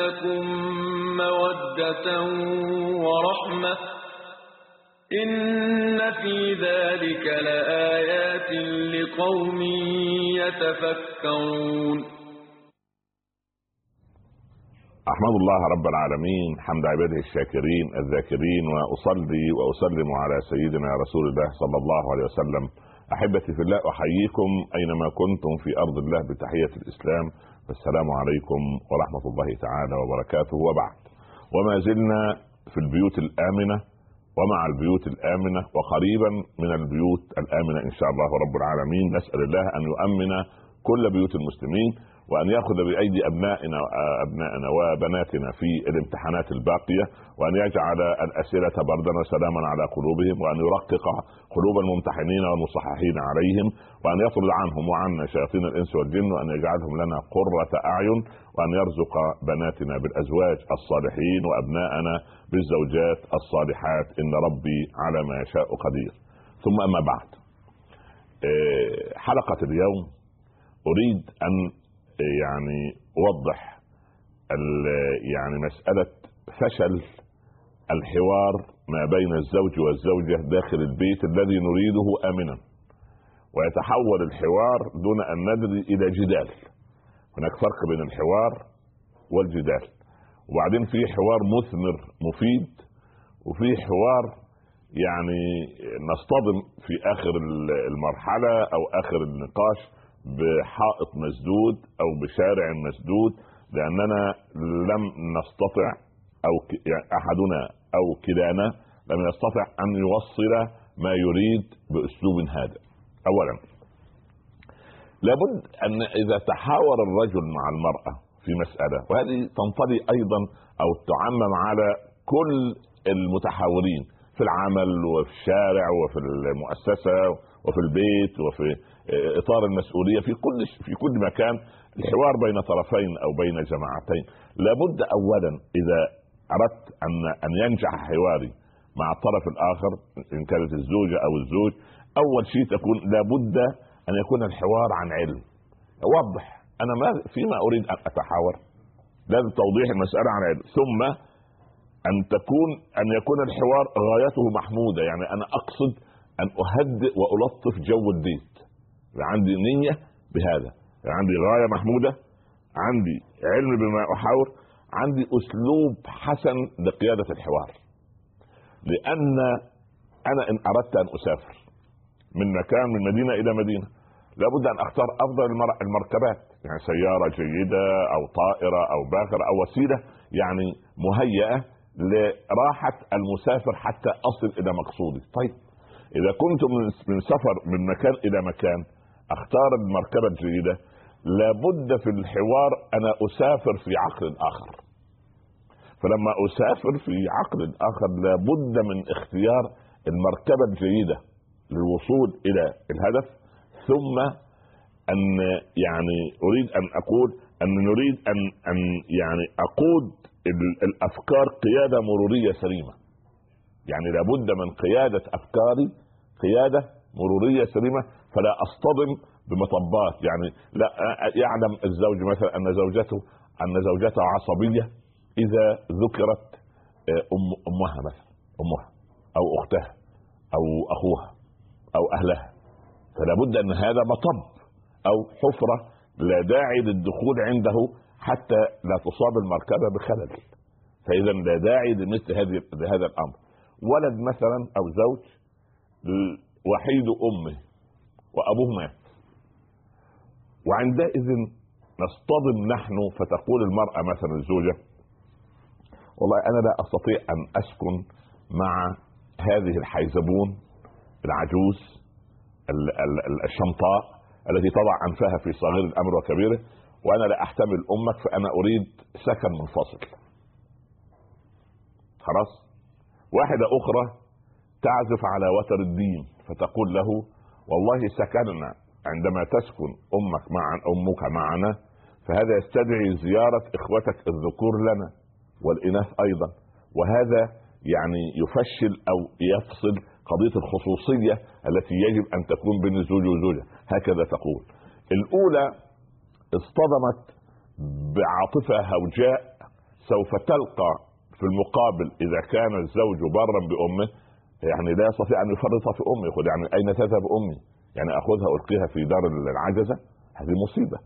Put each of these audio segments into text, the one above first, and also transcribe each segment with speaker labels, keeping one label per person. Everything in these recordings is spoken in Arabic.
Speaker 1: لكم مودة ورحمة إن في ذلك لآيات لقوم يتفكرون.
Speaker 2: أحمد الله رب العالمين حمد عباده الشاكرين الذاكرين وأصلي وأسلم على سيدنا رسول الله صلى الله عليه وسلم. أحبتي في الله أحييكم أينما كنتم في أرض الله بتحية الإسلام. السلام عليكم ورحمة الله تعالى وبركاته. وبعد وما زلنا في البيوت الآمنة ومع البيوت الآمنة وقريبا من البيوت الآمنة إن شاء الله رب العالمين. نسأل الله أن يؤمن كل بيوت المسلمين وأن يأخذ بأيدي أبنائنا أبنائنا وبناتنا في الامتحانات الباقية وأن يجعل الأسئلة بردا وسلاما على قلوبهم وأن يرقق قلوب الممتحنين والمصححين عليهم وأن يطرد عنهم وعنا شياطين الإنس والجن وأن يجعلهم لنا قرة أعين وأن يرزق بناتنا بالأزواج الصالحين وأبناءنا بالزوجات الصالحات. إن ربي على ما يشاء قدير. ثم أما بعد. آه، حلقة اليوم أريد أن يعني اوضح يعني مسألة فشل الحوار ما بين الزوج والزوجة داخل البيت الذي نريده امنا. ويتحول الحوار دون أن ندري إلى جدال. هناك فرق بين الحوار والجدال. وبعدين في حوار مثمر مفيد وفي حوار يعني نصطدم في آخر المرحلة أو آخر النقاش. بحائط مسدود أو بشارع مسدود لأننا لم نستطع أو يعني أحدنا أو كلانا لم يستطع أن يوصل ما يريد بأسلوب هادئ اولا لابد أن إذا تحاور الرجل مع المرأة في مسألة وهذه تنطلي أيضا أو تعمم على كل المتحاورين في العمل وفي الشارع وفي المؤسسة وفي البيت وفي إطار المسؤولية في كل في كل مكان الحوار بين طرفين أو بين جماعتين. لابد اولا إذا أردت ان أن ينجح حواري مع الطرف الآخر إن كانت الزوجة أو الزوج أول شيء تكون لابد أن يكون الحوار عن علم. وضح أنا ما فيما أريد أن أتحاور. لازم توضيح المسألة عن علم. ثم أن تكون أن يكون الحوار غايته محمودة. يعني أنا أقصد أن أهدئ وألطف جو البيت عندي نية بهذا. عندي غاية محمودة. عندي علم بما أحاور. عندي أسلوب حسن لقيادة الحوار. لأن أنا إن أردت أن أسافر من مكان من مدينة إلى مدينة لابد أن أختار أفضل المركبات. يعني سيارة جيدة أو طائرة أو باخرة أو وسيلة يعني مهيئة لراحة المسافر حتى أصل إلى مقصودي. طيب إذا كنت من سفر من مكان إلى مكان أختار المركبه الجيده لابد في الحوار أنا أسافر في عقل آخر. فلما أسافر في عقل آخر لابد من اختيار المركبة الجيده للوصول إلى الهدف. ثم أن يعني أريد أن أقول أن نريد أن أن يعني أقود الأفكار قيادة مرورية سليمة. يعني لابد من قيادة أفكاري قيادة مرورية سليمة. فلا أصطدم بمطبات. يعني لا يعلم الزوج مثلا أن زوجته أن زوجته عصبية إذا ذكرت آه، ام أمها مثلا أمها أو أختها أو أخوها أو أهلها. فلا بد أن هذا مطب أو حفرة لا داعي للدخول عنده حتى لا تصاب المركبة بخلل. فإذا لا داعي لمثل هذه لهذا الأمر. ولد مثلا أو زوج وحيد أمه. وابوه مات وعندئذ نصطدم نحن فتقول المرأة مثلا الزوجة والله أنا لا أستطيع أن أسكن مع هذه الحيزبون العجوز الشمطاء التي تضع أنفها في صغير الأمر وكبيره وأنا لا أحتمل أمك فأنا أريد سكن منفصل. خلاص؟ واحدة أخرى تعزف على وتر الدين فتقول له والله سكننا عندما تسكن أمك مع أمك معنا فهذا يستدعي زيارة إخوتك الذكور لنا والإناث أيضا. وهذا يعني يفشل أو يفصل قضية الخصوصية التي يجب أن تكون بين الزوج والزوجه هكذا تقول. الأولى اصطدمت بعاطفة هوجاء سوف تلقى في المقابل إذا كان الزوج برا بأمه يعني لا يستطيع أن يفرط في امه يقول يعني أين تذهب أمي؟ يعني أخذها ألقيها في دار العجزة؟ هذه مصيبة.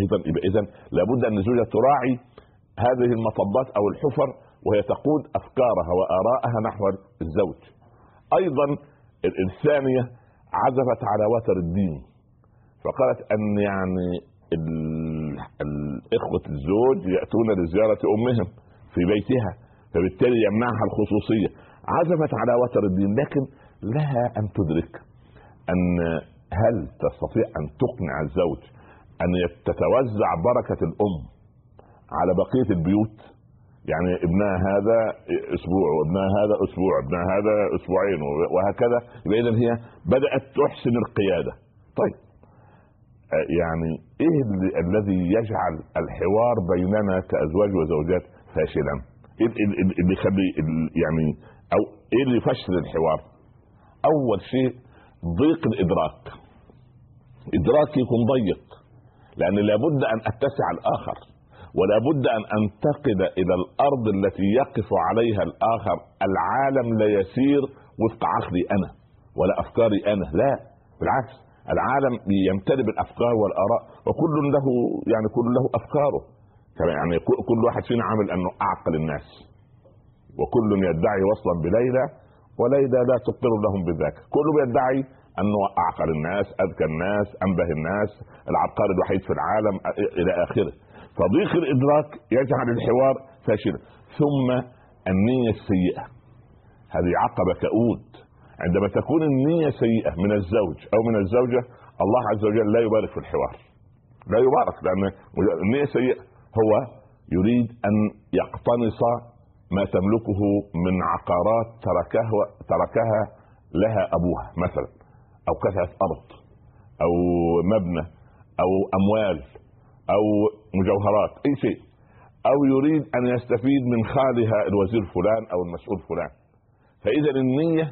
Speaker 2: أيضا يبقى اذا لابد أن الزوجة تراعي هذه المطبات أو الحفر وهي تقود أفكارها وآرائها نحو الزوج. أيضا الثانية عزفت على وتر الدين فقالت أن يعني الإخوة الزوج يأتون لزيارة أمهم في بيتها فبالتالي يمنعها الخصوصية. عزفت على وتر الدين لكن لها أن تدرك أن هل تستطيع أن تقنع الزوج أن تتوزع بركة الأم على بقية البيوت؟ يعني ابنها هذا أسبوع وابنها هذا أسبوع ابنها هذا أسبوعين وهكذا. إذا هي بدأت تحسن القيادة. طيب يعني إيه الذي يجعل الحوار بيننا كأزواج وزوجات فاشلا؟ إيه اللي يخلي يعني أو إيه اللي يفشل الحوار؟ أول شيء ضيق الإدراك. إدراكي يكون ضيق لأن لابد أن أتسع الآخر ولا بد أن انتقل إلى الأرض التي يقف عليها الآخر. العالم لا يسير وفق عقلي أنا ولا أفكاري أنا لا بالعكس. العالم يمتلئ بالأفكار والآراء وكل له يعني كل له أفكاره. يعني كل واحد فينا عامل أنه أعقل الناس. وكل يدعي وصلا بليلى وليلى لا تقر لهم بذاك. كل يدعي أنه أعقل الناس أذكى الناس أنبه الناس العبقري الوحيد في العالم إلى آخره. فضيق الإدراك يجعل الحوار فاشلا ثم النية السيئة. هذه عقبة كؤود. عندما تكون النية سيئة من الزوج أو من الزوجة الله عز وجل لا يبارك في الحوار. لا يبارك لأن النية سيئه هو يريد أن يقتنص ما تملكه من عقارات تركه تركها لها أبوها مثلا أو قطعه أرض أو مبنى أو أموال أو مجوهرات أي شيء. أو يريد أن يستفيد من خالها الوزير فلان أو المسؤول فلان. فإذا النية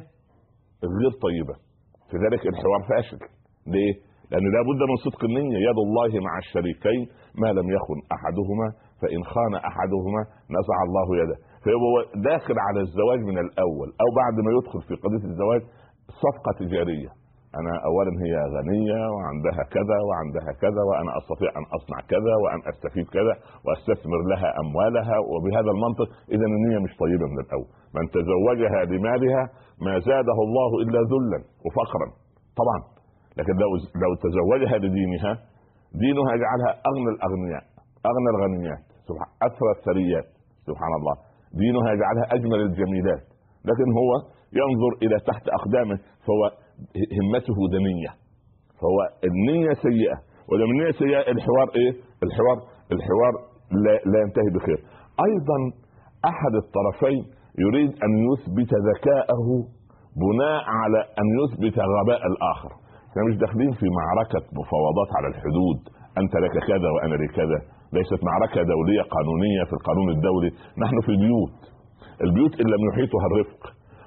Speaker 2: غير طيبة. في ذلك الحوار فاشل. ليه؟ لأن لابد من صدق النية. يد الله مع الشريكين ما لم يخن أحدهما فإن خان أحدهما نزع الله يده. فهو داخل على الزواج من الأول أو بعد ما يدخل في قضية الزواج صفقة تجارية. أنا اولا هي غنية وعندها كذا وعندها كذا وأنا أستطيع أن أصنع كذا وأن أستفيد كذا وأستثمر لها أموالها وبهذا المنطق اذا النية مش طيبة من الأول. من تزوجها لمالها ما زاده الله إلا ذلا وفقرا. طبعا. لكن لو لو تزوجها لدينها دينها يجعلها أغنى الأغنياء أغنى الغنيات سبحان أثرى الثريات سبحان الله. دينها يجعلها أجمل الجميلات. لكن هو ينظر إلى تحت أقدامه فهو همته دنية. فهو النية سيئة. ولما النية سيئة الحوار إيه؟ الحوار الحوار لا, لا ينتهي بخير. أيضا أحد الطرفين يريد أن يثبت ذكاءه بناء على أن يثبت غباء الآخر. إحنا مش داخلين في معركة مفاوضات على الحدود. أنت لك كذا وأنا لي كذا. ليست معركة دولية قانونية في القانون الدولي نحن في بيوت البيوت إن لم يحيطها الرفق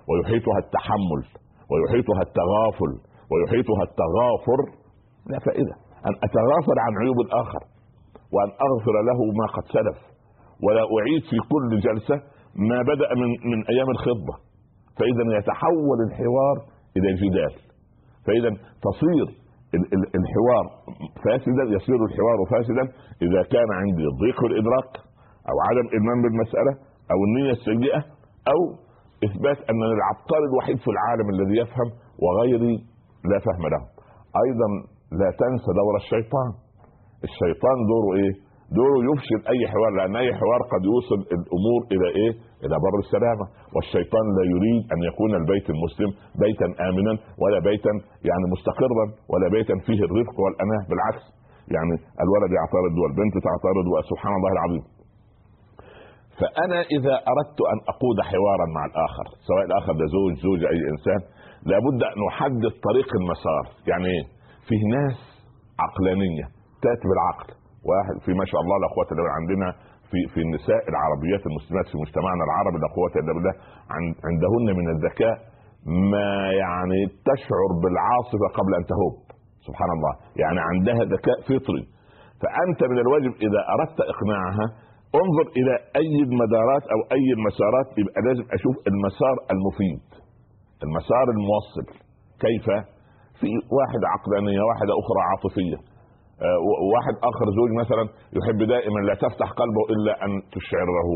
Speaker 2: ويحيطها التحمل ويحيطها التغافل ويحيطها التغافر لا فائدة. أن أتغافل عن عيوب الآخر وأن أغفر له ما قد سلف ولا أعيد في كل جلسة ما بدأ من من أيام الخطبة. فإذا يتحول الحوار إلى جدال فإذا تصير الحوار فاسدا يصير الحوار فاسدا إذا كان عندي ضيق الإدراك أو عدم إيمان بالمسألة أو النية السيئة أو إثبات أن العبقري الوحيد في العالم الذي يفهم وغيري لا فهم له. أيضا لا تنسى دور الشيطان. الشيطان دوره إيه؟ دوره يفشل أي حوار لأن أي حوار قد يوصل الأمور إلى إيه؟ إلى بر السلامة. والشيطان لا يريد أن يكون البيت المسلم بيتا آمنا ولا بيتا يعني مستقرا ولا بيتا فيه الرفق والأناة بالعكس. يعني الولد يعترض والبنت تعترض وسبحان الله العظيم. فأنا إذا أردت أن أقود حوارا مع الآخر سواء الآخر ده زوج زوجة أي إنسان لابد أن أحدد طريق المسار. يعني إيه فيه ناس عقلانية تأتي بالعقل. واحد في ما شاء الله لا قوه الا بالله عندنا في في النساء العربيات المسلمات في مجتمعنا العربي لا قوة إلا بالله عندهن من الذكاء ما يعني تشعر بالعاصفة قبل أن تهب سبحان الله. يعني عندها ذكاء فطري. فأنت من الواجب إذا أردت إقناعها انظر إلى أي المدارات أو أي المسارات يبقى لازم أشوف المسار المفيد المسار الموصل. كيف؟ في واحدة عقلانية واحدة أخرى عاطفية. آه، واحد آخر زوج مثلا يحب دائما لا تفتح قلبه إلا أن تشعره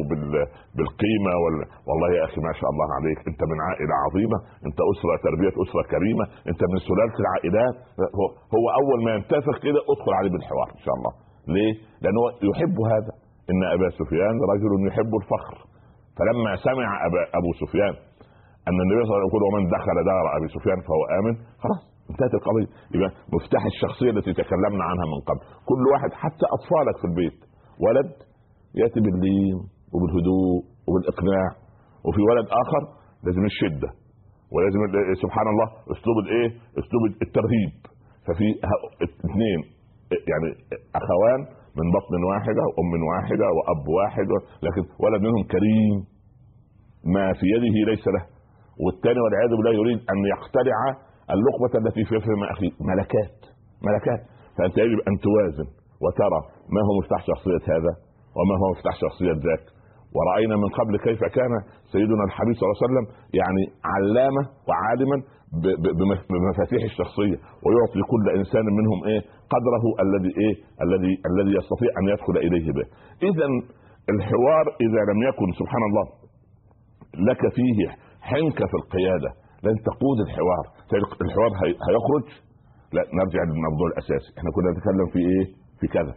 Speaker 2: بالقيمة وال... والله يا أخي ما شاء الله عليك أنت من عائلة عظيمة أنت أسرة تربية أسرة كريمة أنت من سلالة العائلات. هو, هو أول ما ينتفخ كده ادخل عليه بالحوار إن شاء الله. ليه؟ لأنه يحب هذا. إن أبا سفيان رجل يحب الفخر. فلما سمع أبا أبو سفيان أن النبي صلى الله عليه وسلم يقول ومن دخل دار أبي سفيان فهو آمن. خلاص. انتهت القضية. يبقى مفتاح الشخصية التي تكلمنا عنها من قبل. كل واحد حتى أطفالك في البيت. ولد يأتي باللين وبالهدوء وبالإقناع. وفي ولد آخر لازم الشدة. ولازم سبحان الله أسلوب الايه أسلوب الترهيب ففي اثنين يعني أخوان من بطن واحدة وأم واحدة وأب واحد. لكن ولد منهم كريم. ما في يده ليس له. والثاني والعياذ بالله يريد أن يقتلع اللقمة التي في فم أخي ملكات ملكات. فأنت يجب أن توازن وترى ما هو مفتاح شخصية هذا وما هو مفتاح شخصية ذاك. ورأينا من قبل كيف كان سيدنا الحبيب صلى الله عليه وسلم يعني علامة وعالما بمفاتيح الشخصية ويعطي كل إنسان منهم إيه؟ قدره الذي إيه؟ الذي الذي يستطيع أن يدخل إليه به. إذا الحوار إذا لم يكن سبحان الله لك فيه حنكة في القيادة لن تقود الحوار. الحوار هيخرج؟ لا نرجع للموضوع الأساسي. إحنا كنا نتكلم في إيه؟ في كذا.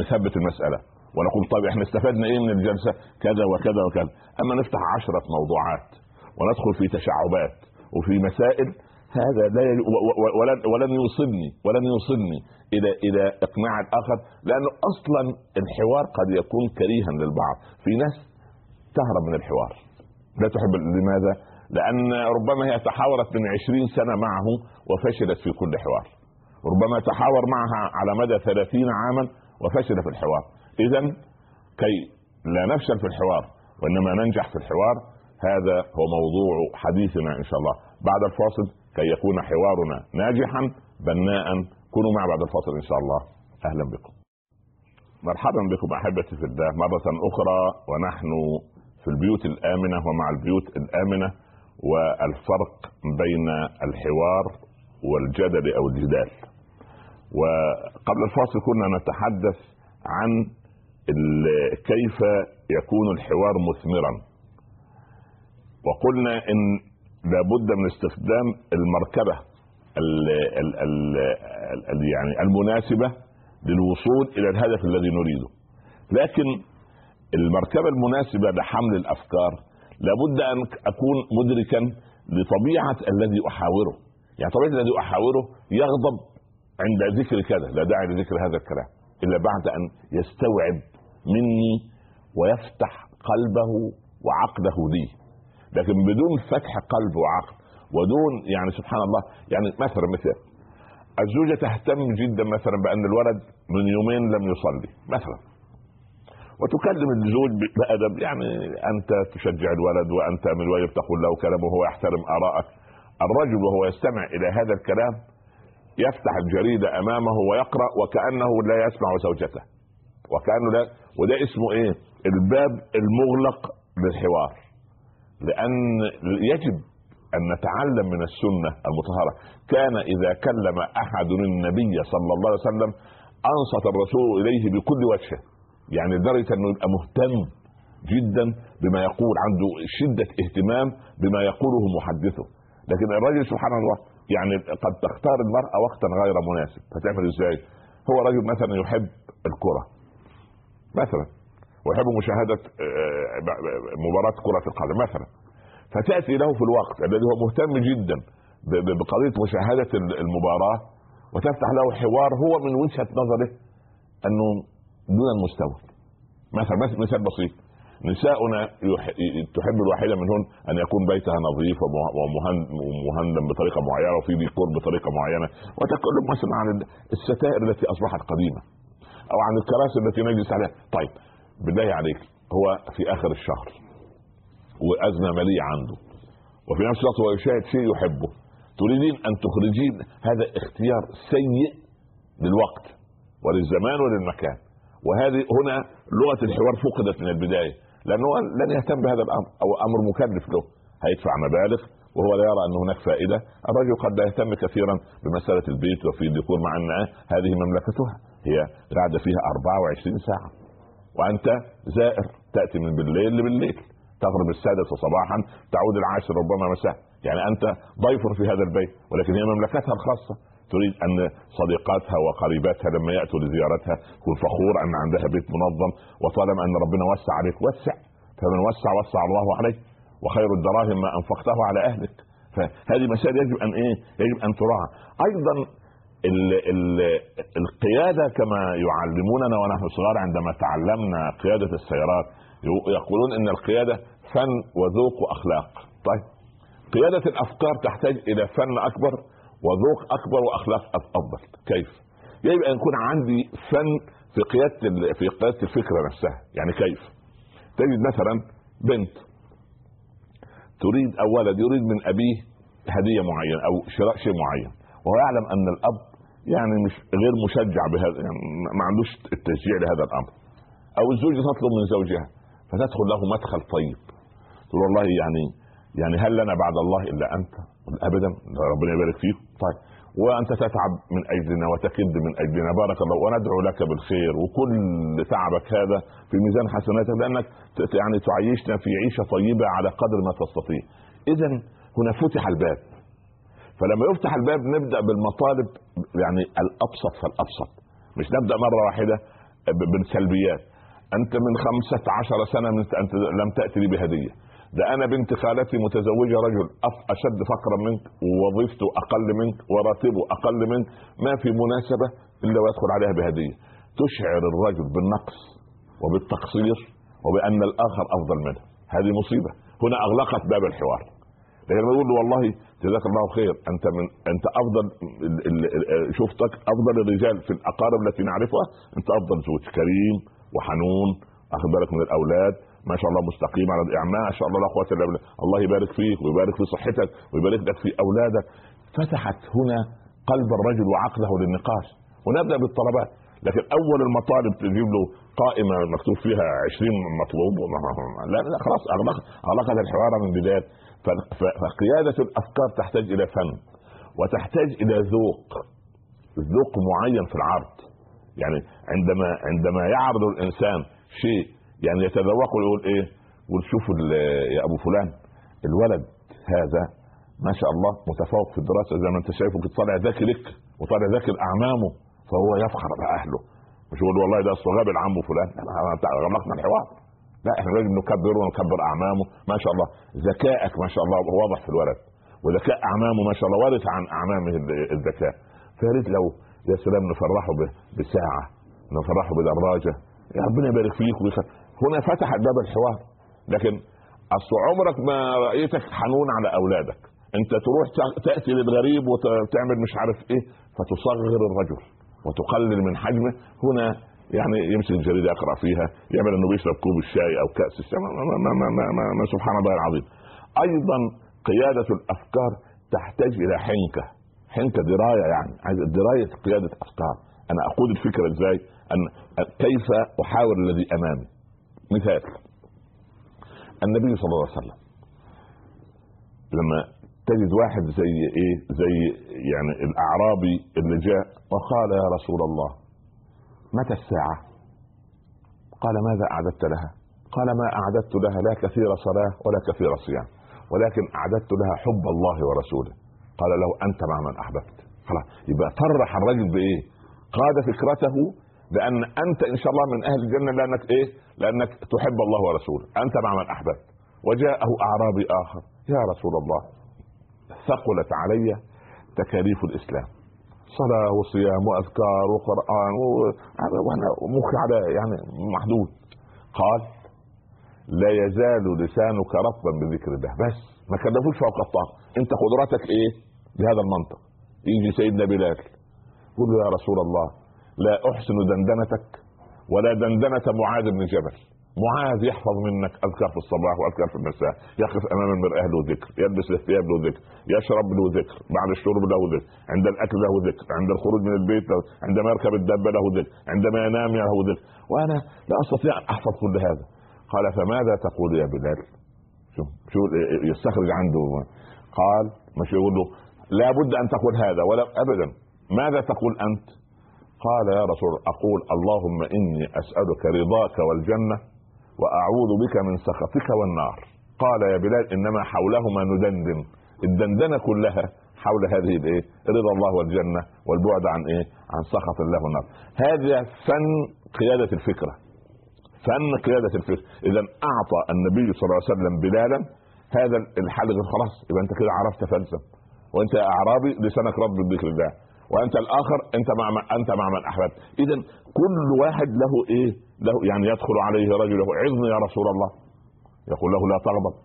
Speaker 2: نثبت المسألة. ونقول طيب إحنا استفدنا إيه من الجلسة؟ كذا وكذا وكذا. أما نفتح عشرة موضوعات وندخل في تشعبات وفي مسائل هذا لا يل... ولن ولن يوصلني ولن يوصلني إلى إلى إقناع الآخر لأنه أصلا الحوار قد يكون كريها للبعض. في ناس تهرب من الحوار. لا تحب لماذا؟ لأن ربما هي تحاورت من عشرين سنة معه وفشلت في كل حوار. ربما تحاور معها على مدى ثلاثين عاما وفشل في الحوار. إذا كي لا نفشل في الحوار وإنما ننجح في الحوار هذا هو موضوع حديثنا إن شاء الله. بعد الفاصل كي يكون حوارنا ناجحا بناء كونوا مع بعد الفاصل إن شاء الله. أهلا بكم. مرحبا بكم أحبتي في الله مرة أخرى ونحن في البيوت الآمنة ومع البيوت الآمنة. والفرق بين الحوار والجدل أو الجدال. وقبل الفاصل كنا نتحدث عن كيف يكون الحوار مثمرا. وقلنا إن لابد من استخدام المركبة ال ال ال ال يعني المناسبة للوصول إلى الهدف الذي نريده. لكن المركبة المناسبة لحمل الأفكار لابد أن أكون مدركا لطبيعة الذي أحاوره. يعني طبيعة الذي أحاوره يغضب عند ذكر كذا لا داعي لذكر هذا الكلام إلا بعد أن يستوعب مني ويفتح قلبه وعقله لي. لكن بدون فتح قلب وعقل ودون يعني سبحان الله يعني مثلا مثال الزوجة تهتم جدا مثلا بأن الولد من يومين لم يصلي مثلا. وتكلم الزوج بأدب. يعني أنت تشجع الولد وأنت من الواجب تقول له كلام وهو يحترم ارائك الرجل وهو يستمع إلى هذا الكلام يفتح الجريدة أمامه ويقرأ وكأنه لا يسمع زوجته. وكأنه لا وده اسمه إيه؟ الباب المغلق للحوار. لأن يجب أن نتعلم من السنة المطهرة. كان إذا كلم أحد النبي صلى الله عليه وسلم أنصت الرسول إليه بكل وجهه. يعني لدرجه أنه يبقى مهتم جدا بما يقول عنده شدة اهتمام بما يقوله محدثه. لكن الرجل سبحان الله يعني قد تختار المرأة وقتا غير مناسب. فتعمل إزاي؟ هو رجل مثلا يحب الكرة مثلا ويحب مشاهدة آه، مباراة كرة القدم مثلا. فتأتي له في الوقت الذي هو مهتم جدا بقضية مشاهدة المباراة وتفتح له حوار هو من وجهة نظره أنه دون المستوى. مثلا مثال بسيط. نساؤنا تحب الواحده منهن أن يكون بيتها نظيف ومهندم بطريقة معينة وفي ديكور بطريقة معينة. وتكلم مثلا عن الستائر التي أصبحت قديمة. أو عن الكراسي التي نجلس عليها. طيب بالله عليك هو في آخر الشهر. وازمه ماليه عنده. وفي نفس الوقت هو يشاهد شيء يحبه. تريدين أن تخرجين هذا اختيار سيء للوقت وللزمان وللمكان. وهذه هنا لغة الحوار فقدت من البداية لأنه لن يهتم بهذا الأمر أو أمر مكلف له هيدفع مبالغ وهو لا يرى أن هناك فائدة، الرجل قد لا يهتم كثيرا بمسألة البيت وفي الديكور مع ان هذه مملكتها هي قاعدة فيها 24 ساعة. وأنت زائر تأتي من بالليل لبالليل تغرب السادسه صباحا تعود العاشر ربما مساء. يعني أنت ضيف في هذا البيت ولكن هي مملكتها الخاصة. تريد أن صديقاتها وقريباتها لما يأتوا لزيارتها تكون فخور أن عندها بيت منظم وطالما أن ربنا وسع عليك وسع. فمن وسع وسع الله عليه وخير الدراهم ما أنفقته على أهلك. فهذه مسائل يجب أن إيه؟ يجب أن تراعى. أيضا ال ال القيادة كما يعلموننا ونحن صغار عندما تعلمنا قيادة السيارات يقولون إن القيادة فن وذوق واخلاق طيب. قيادة الأفكار تحتاج إلى فن أكبر. وذوق أكبر وأخلاق أفضل. كيف؟ يجب أن يكون عندي فن في قيادة في قيادة الفكرة نفسها. يعني كيف؟ تجد مثلا بنت تريد أو ولد يريد من أبيه هدية معينة أو شراء شيء معين وهو يعلم أن الأب يعني مش غير مشجع بهذا يعني ما عندوش التشجيع لهذا الأمر. أو الزوجة تطلب من زوجها فتدخل له مدخل طيب. تقول والله يعني يعني هل لنا بعد الله إلا أنت؟ ابدا ربنا يبارك فيك. طيب وأنت تتعب من أجلنا وتكد من أجلنا. بارك الله وندعو لك بالخير. وكل تعبك هذا في ميزان حسناتك لأنك يعني تعيشنا في عيشة طيبة على قدر ما تستطيع. اذا هنا فتح الباب. فلما يفتح الباب نبدأ بالمطالب يعني الأبسط فالأبسط. مش نبدأ مرة واحدة بالسلبيات. أنت من خمسة عشر سنة من أنت لم تأتي لي بهدية. ده أنا بنت خالتي متزوجة رجل أشد فقرا منك ووظيفته أقل منك وراتبه أقل منك ما في مناسبة إلا ويدخل عليها بهدية. تشعر الرجل بالنقص وبالتقصير وبأن الآخر أفضل منه. هذه مصيبة. هنا أغلقت باب الحوار. لكن بقول له والله جزاك الله خير أنت من أنت أفضل شفتك أفضل الرجال في الأقارب التي نعرفها أنت أفضل زوج كريم وحنون اخذ بالك من الأولاد ما شاء الله مستقيم على ما شاء الله لا قوة إلا بالله. الله يبارك فيك ويبارك في صحتك ويبارك لك في أولادك. فتحت هنا قلب الرجل وعقله للنقاش. ونبدأ بالطلبات. لكن أول المطالب تجيب له قائمة مكتوب فيها 20 مطلوب. لا لا خلاص اغلقت أغلقت الحوار من بداية. فقيادة الأفكار تحتاج إلى فن وتحتاج إلى ذوق ذوق معين في العرض. يعني عندما عندما يعرض الإنسان شيء يعني يتذوق ويقول إيه؟ يقول شوفوا يا أبو فلان الولد هذا ما شاء الله متفوق في الدراسة زي ما أنت شايفه طالع ذكي لك وطالع ذكي لأعمامه فهو يفخر باهله مش يقول والله ده اصل غاب العم فلان غلقنا الحوار. لا إحنا لازم نكبره ونكبر أعمامه ما شاء الله. ذكائك ما شاء الله واضح في الولد وذكاء أعمامه ما شاء الله وارث عن أعمامه الذكاء. فيا لو يا سلام نفرحه بساعة نفرحه بدراجه يا ربنا يبارك فيك ويخ... هنا فتح باب الحوار. لكن أصل عمرك ما رأيتك حنون على أولادك. أنت تروح تأتي للغريب وتعمل مش عارف إيه فتصغر الرجل وتقلل من حجمه. هنا يعني يمسك الجريدة يقرأ فيها يعمل إنه بيشرب كوب الشاي أو كأس الشاي. ما, ما, ما, ما, ما, ما سبحان الله العظيم. أيضا قيادة الأفكار تحتاج إلى حنكة. حنكة دراية يعني. عايز دراية قيادة أفكار. أنا أقود الفكرة إزاي؟ أن كيف أحاور الذي أمامي؟ مثال. النبي صلى الله عليه وسلم لما تجد واحد زي إيه؟ زي يعني الأعرابي اللي جاء وقال يا رسول الله متى الساعة؟ قال ماذا أعددت لها؟ قال ما أعددت لها لا كثير صلاة ولا كثير صيام ولكن أعددت لها حب الله ورسوله. قال له أنت مع من أحببت. خلاص يبقى طرح الرجل بإيه؟ قاد فكرته بأن أنت إن شاء الله من أهل الجنة لأنك إيه؟ لأنك تحب الله ورسوله. أنت مع من أحببت. وجاءه أعرابي آخر. يا رسول الله ثقلت علي تكاليف الإسلام. صلاة وصيام وأذكار وقرآن وأنا مخي على يعني محدود. قال لا يزال لسانك رطبا بذكر الله. بس ما كلفوش فوق الطاقة. أنت قدرتك إيه؟ بهذا المنطق. يجي سيدنا بلال. يقول له يا رسول الله لا أحسن دندنتك ولا دندنة معاذ بن جبل. معاذ يحفظ منك أذكار في الصباح وأذكار في المساء يقف أمام المراه له ذكر يلبس الثياب له ذكر يشرب له ذكر بعد الشرب له ذكر عند الأكل له ذكر عند الخروج من البيت له عندما يركب الدابه له ذكر عندما ينام له ذكر. وأنا لا أستطيع أن أحفظ كل هذا. قال فماذا تقول يا بلال؟ شو شو يستخرج عنده؟ قال مش يقول له لابد أن تقول هذا ولا ابدا ماذا تقول أنت؟ قال يا رسول أقول اللهم إني أسألك رضاك والجنة وأعوذ بك من سخطك والنار. قال يا بلال إنما حولهما ندندن. الدندنه كلها حول هذه الإيه؟ رضا الله والجنة والبعد عن إيه؟ عن سخط الله والنار. هذا فن قيادة الفكرة. فن قيادة الفكرة. اذا أعطى النبي صلى الله عليه وسلم بلالا هذا الحل خلاص يبقى أنت كده عرفت فلسفة. وأنت يا أعرابي لسانك رب بذكر الله. وأنت الآخر أنت مع أنت مع من أحببت. اذا كل واحد له إيه؟ له يعني يدخل عليه رجل يقول عظني يا رسول الله. يقول له لا تغضب.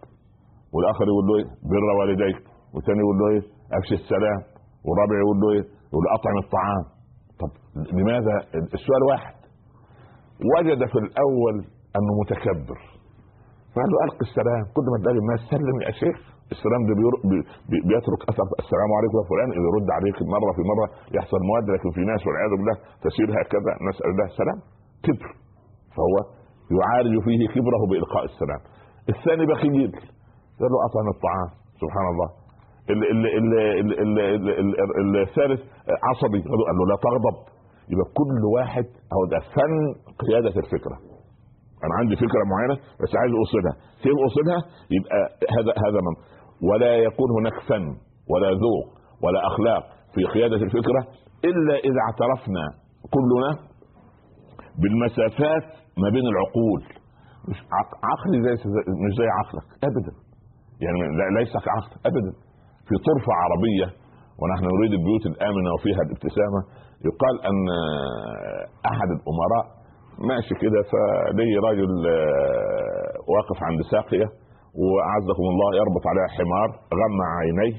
Speaker 2: والآخر يقول له إيه؟ بر والديك. والثاني يقول له إيه؟ أفشي السلام. والرابع يقول له إيه؟ يقول أطعم الطعام. طب لماذا؟ السؤال واحد. وجد في الأول أنه متكبر. فقال له ألقي السلام. كل ما تلاقي الناس سلم يا شيخ. السلام ده. بيترك أثر. السلام عليكم يا فلان إذا رد عليك مرة في مرة يحصل مواد لكن في ناس والعياذ بالله تسير هكذا نسأل الله السلام كبر. فهو يعالج فيه كبره بإلقاء السلام. الثاني بخيل قال له أطعم الطعام. سبحان الله. الثالث عصبي. قال له لا تغضب. يبقى كل واحد هو ده فن قيادة الفكرة. أنا عندي فكرة معينة بس عايز اوصلها كيف اوصلها يبقى هذا هذا من ولا يكون هناك فن ولا ذوق ولا أخلاق في قيادة الفكرة إلا إذا اعترفنا كلنا بالمسافات ما بين العقول. مش عقلي زي مش زي عقلك ابدا. يعني ليس كعقل ابدا. في طرفة عربية ونحن نريد البيوت الآمنة وفيها الابتسامة يقال أن أحد الأمراء ماشي كده فلي راجل واقف عند ساقية واعزكم الله يربط عليها حمار غمى عينيه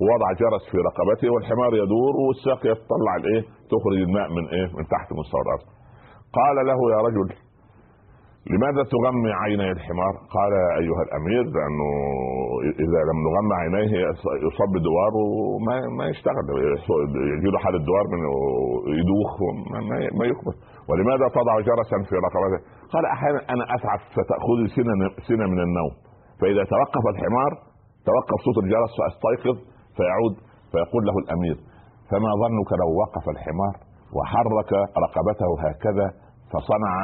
Speaker 2: ووضع جرس في رقبته والحمار يدور والساقيه تطلع الايه تخرج الماء من إيه؟ من تحت مستوى الأرض. قال له يا رجل لماذا تغمي عيني الحمار؟ قال أيها الأمير لأنه إذا لم نغمى عينيه يصاب بدوار وما ما يشتغل يجي له حالة دوار من يدوخ ما يقبل ولماذا تضع جرسا في رقبته؟ قال أحيانا أنا أتعب فتاخذي سنه سنة من النوم. فإذا توقف الحمار توقف صوت الجرس فأستيقظ فيعود فيقول له الأمير فما ظنك لو وقف الحمار وحرك رقبته هكذا فصنع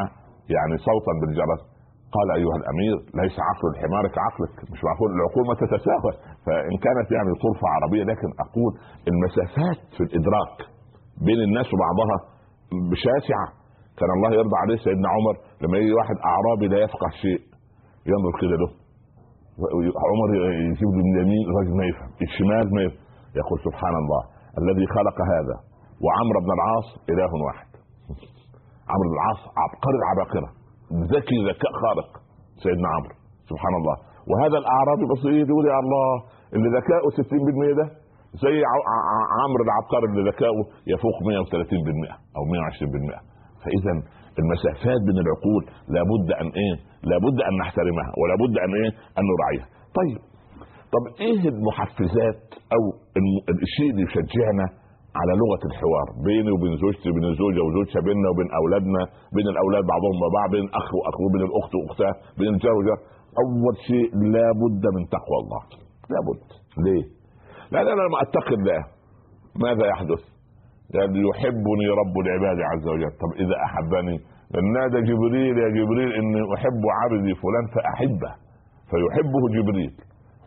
Speaker 2: يعني صوتا بالجرس؟ قال أيها الأمير ليس عقل الحمار كعقلك مش معقول العقول ما تتساوى فإن كانت يعني طرفة عربية لكن أقول المسافات في الإدراك بين الناس وبعضها شاسعه كان الله يرضى عليه سيدنا عمر لما يجي واحد أعرابي لا يفقه شيء ينظر كده له عمر يجيب له من اليمين الراجل ما يفهم. الشمال ما يفهم. يقول سبحان الله الذي خلق هذا وعمرو بن العاص إله واحد. عمرو بن العاص عبقري العباقرة. ذكي ذكاء خارق سيدنا عمرو. سبحان الله. وهذا الأعرابي بسيط يقول يا الله اللي ذكاؤه 60% ده زي عمرو العبقري اللي ذكاؤه يفوق 130% أو 120% فاذا المسافات بين العقول لابد أن إيه؟ لابد أن نحترمها ولابد أن إيه؟ أن نراعيها. طيب طب إيه المحفزات أو الشيء اللي يشجعنا على لغة الحوار بيني وبين زوجتي وبين الزوجه وزوجها بيننا وبين أولادنا بين الأولاد بعضهم وبعض بين أخ وأخ وبين الأخت وأختها بين الجار وجار أول شيء لابد من تقوى الله لابد ليه؟ لأن أنا لما اتقي الله ماذا يحدث؟ يحبني رب العباد عز وجل. طب إذا أحبني؟ نادى جبريل يا جبريل إني أحب عبدي فلان فأحبه فيحبه جبريل.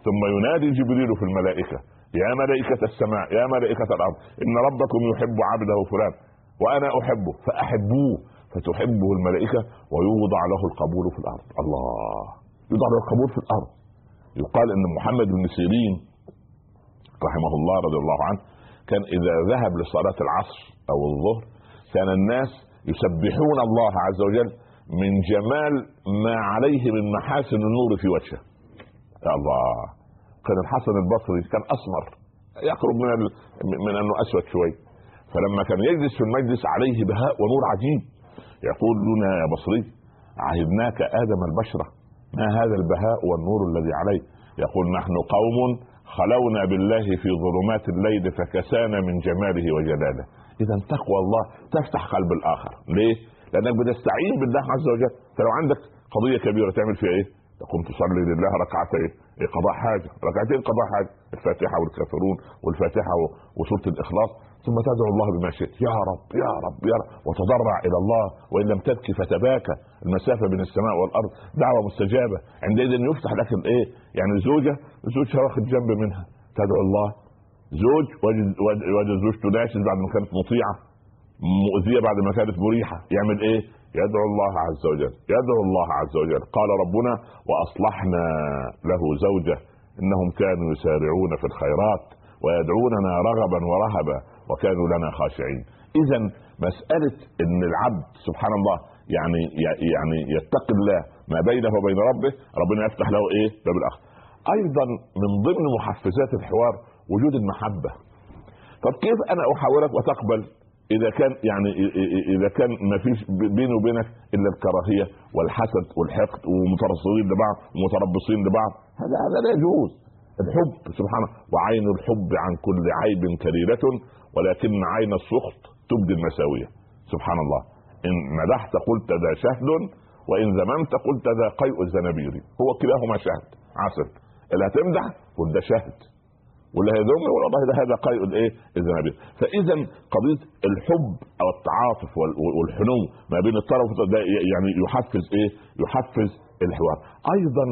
Speaker 2: ثم ينادي جبريل في الملائكة يا ملائكة السماء يا ملائكة الأرض إن ربكم يحب عبده فلان وأنا أحبه فأحبوه فتحبه الملائكة ويوضع له القبول في الأرض. الله! يوضع له القبول في الأرض. يقال إن محمد بن سيرين رحمه الله رضي الله عنه كان إذا ذهب لصلاة العصر أو الظهر كان الناس يسبحون الله عز وجل من جمال ما عليه من محاسن النور في وجهه. يا الله. كان الحسن البصري كان أسمر يقرب من ال... من أنه أسود شوي. فلما كان يجلس في المجلس عليه بهاء ونور عجيب يقول لنا يا بصري عهدناك آدم البشرة. ما هذا البهاء والنور الذي عليه؟ يقول نحن قوم خلونا بالله في ظلمات الليل فكسانا من جماله وجلاله. اذا تقوى الله تفتح قلب الآخر. ليه؟ لأنك بتستعين بالله عز وجل. فلو عندك قضية كبيرة تعمل فيها إيه؟ تقوم تصلي لله ركعتين. إيه قضاء حاجة؟ ركعتين قضاء حاجة. الفاتحة والكافرون والفاتحة وسورة الإخلاص. ثم تدعو الله بما شئت. يا رب يا رب يا رب. وتضرع إلى الله وإن لم تبكي فتباكى. المسافة بين السماء والأرض دعوة مستجابة. عندئذ يفتح لك الإيه؟ يعني زوجة زوجها واخد جنب منها. تدعو الله. زوج وجد زوجته ناشز بعد ما كانت مطيعة. مؤذية بعد ما كانت مريحة. يعمل إيه؟ يدعو الله عز وجل. يدعو الله عز وجل. قال ربنا وأصلحنا له زوجة إنهم كانوا يسارعون في الخيرات ويدعوننا رغبا ورهبا. وكانوا لنا خاشعين. اذا مسألة إن العبد سبحان الله يعني يعني يتقي الله ما بينه وبين ربه ربنا يفتح له إيه؟ باب الآخر أيضا من ضمن محفزات الحوار وجود المحبة. طب كيف أنا احاورك وتقبل إذا كان يعني إذا كان ما فيش بيني وبينك إلا الكراهية والحسد والحقد ومترصدين لبعض ومتربصين لبعض؟ هذا هذا لا يجوز. الحب سبحانه وعين الحب عن كل عيب كريرة. ولكن عين السخط تبدي المساوية. سبحان الله إن مدحت قلت ذا شهد وإن ذممت قلت ذا قيء الزنبير هو كلاهما شهد. عسل اللي هتمدح قل ده شهد واللي هيذم والله ده هذا قيء الايه الزنابير فاذا قضية الحب أو التعاطف والحنو ما بين الطرف ده يعني يحفز إيه؟ يحفز الحوار. أيضا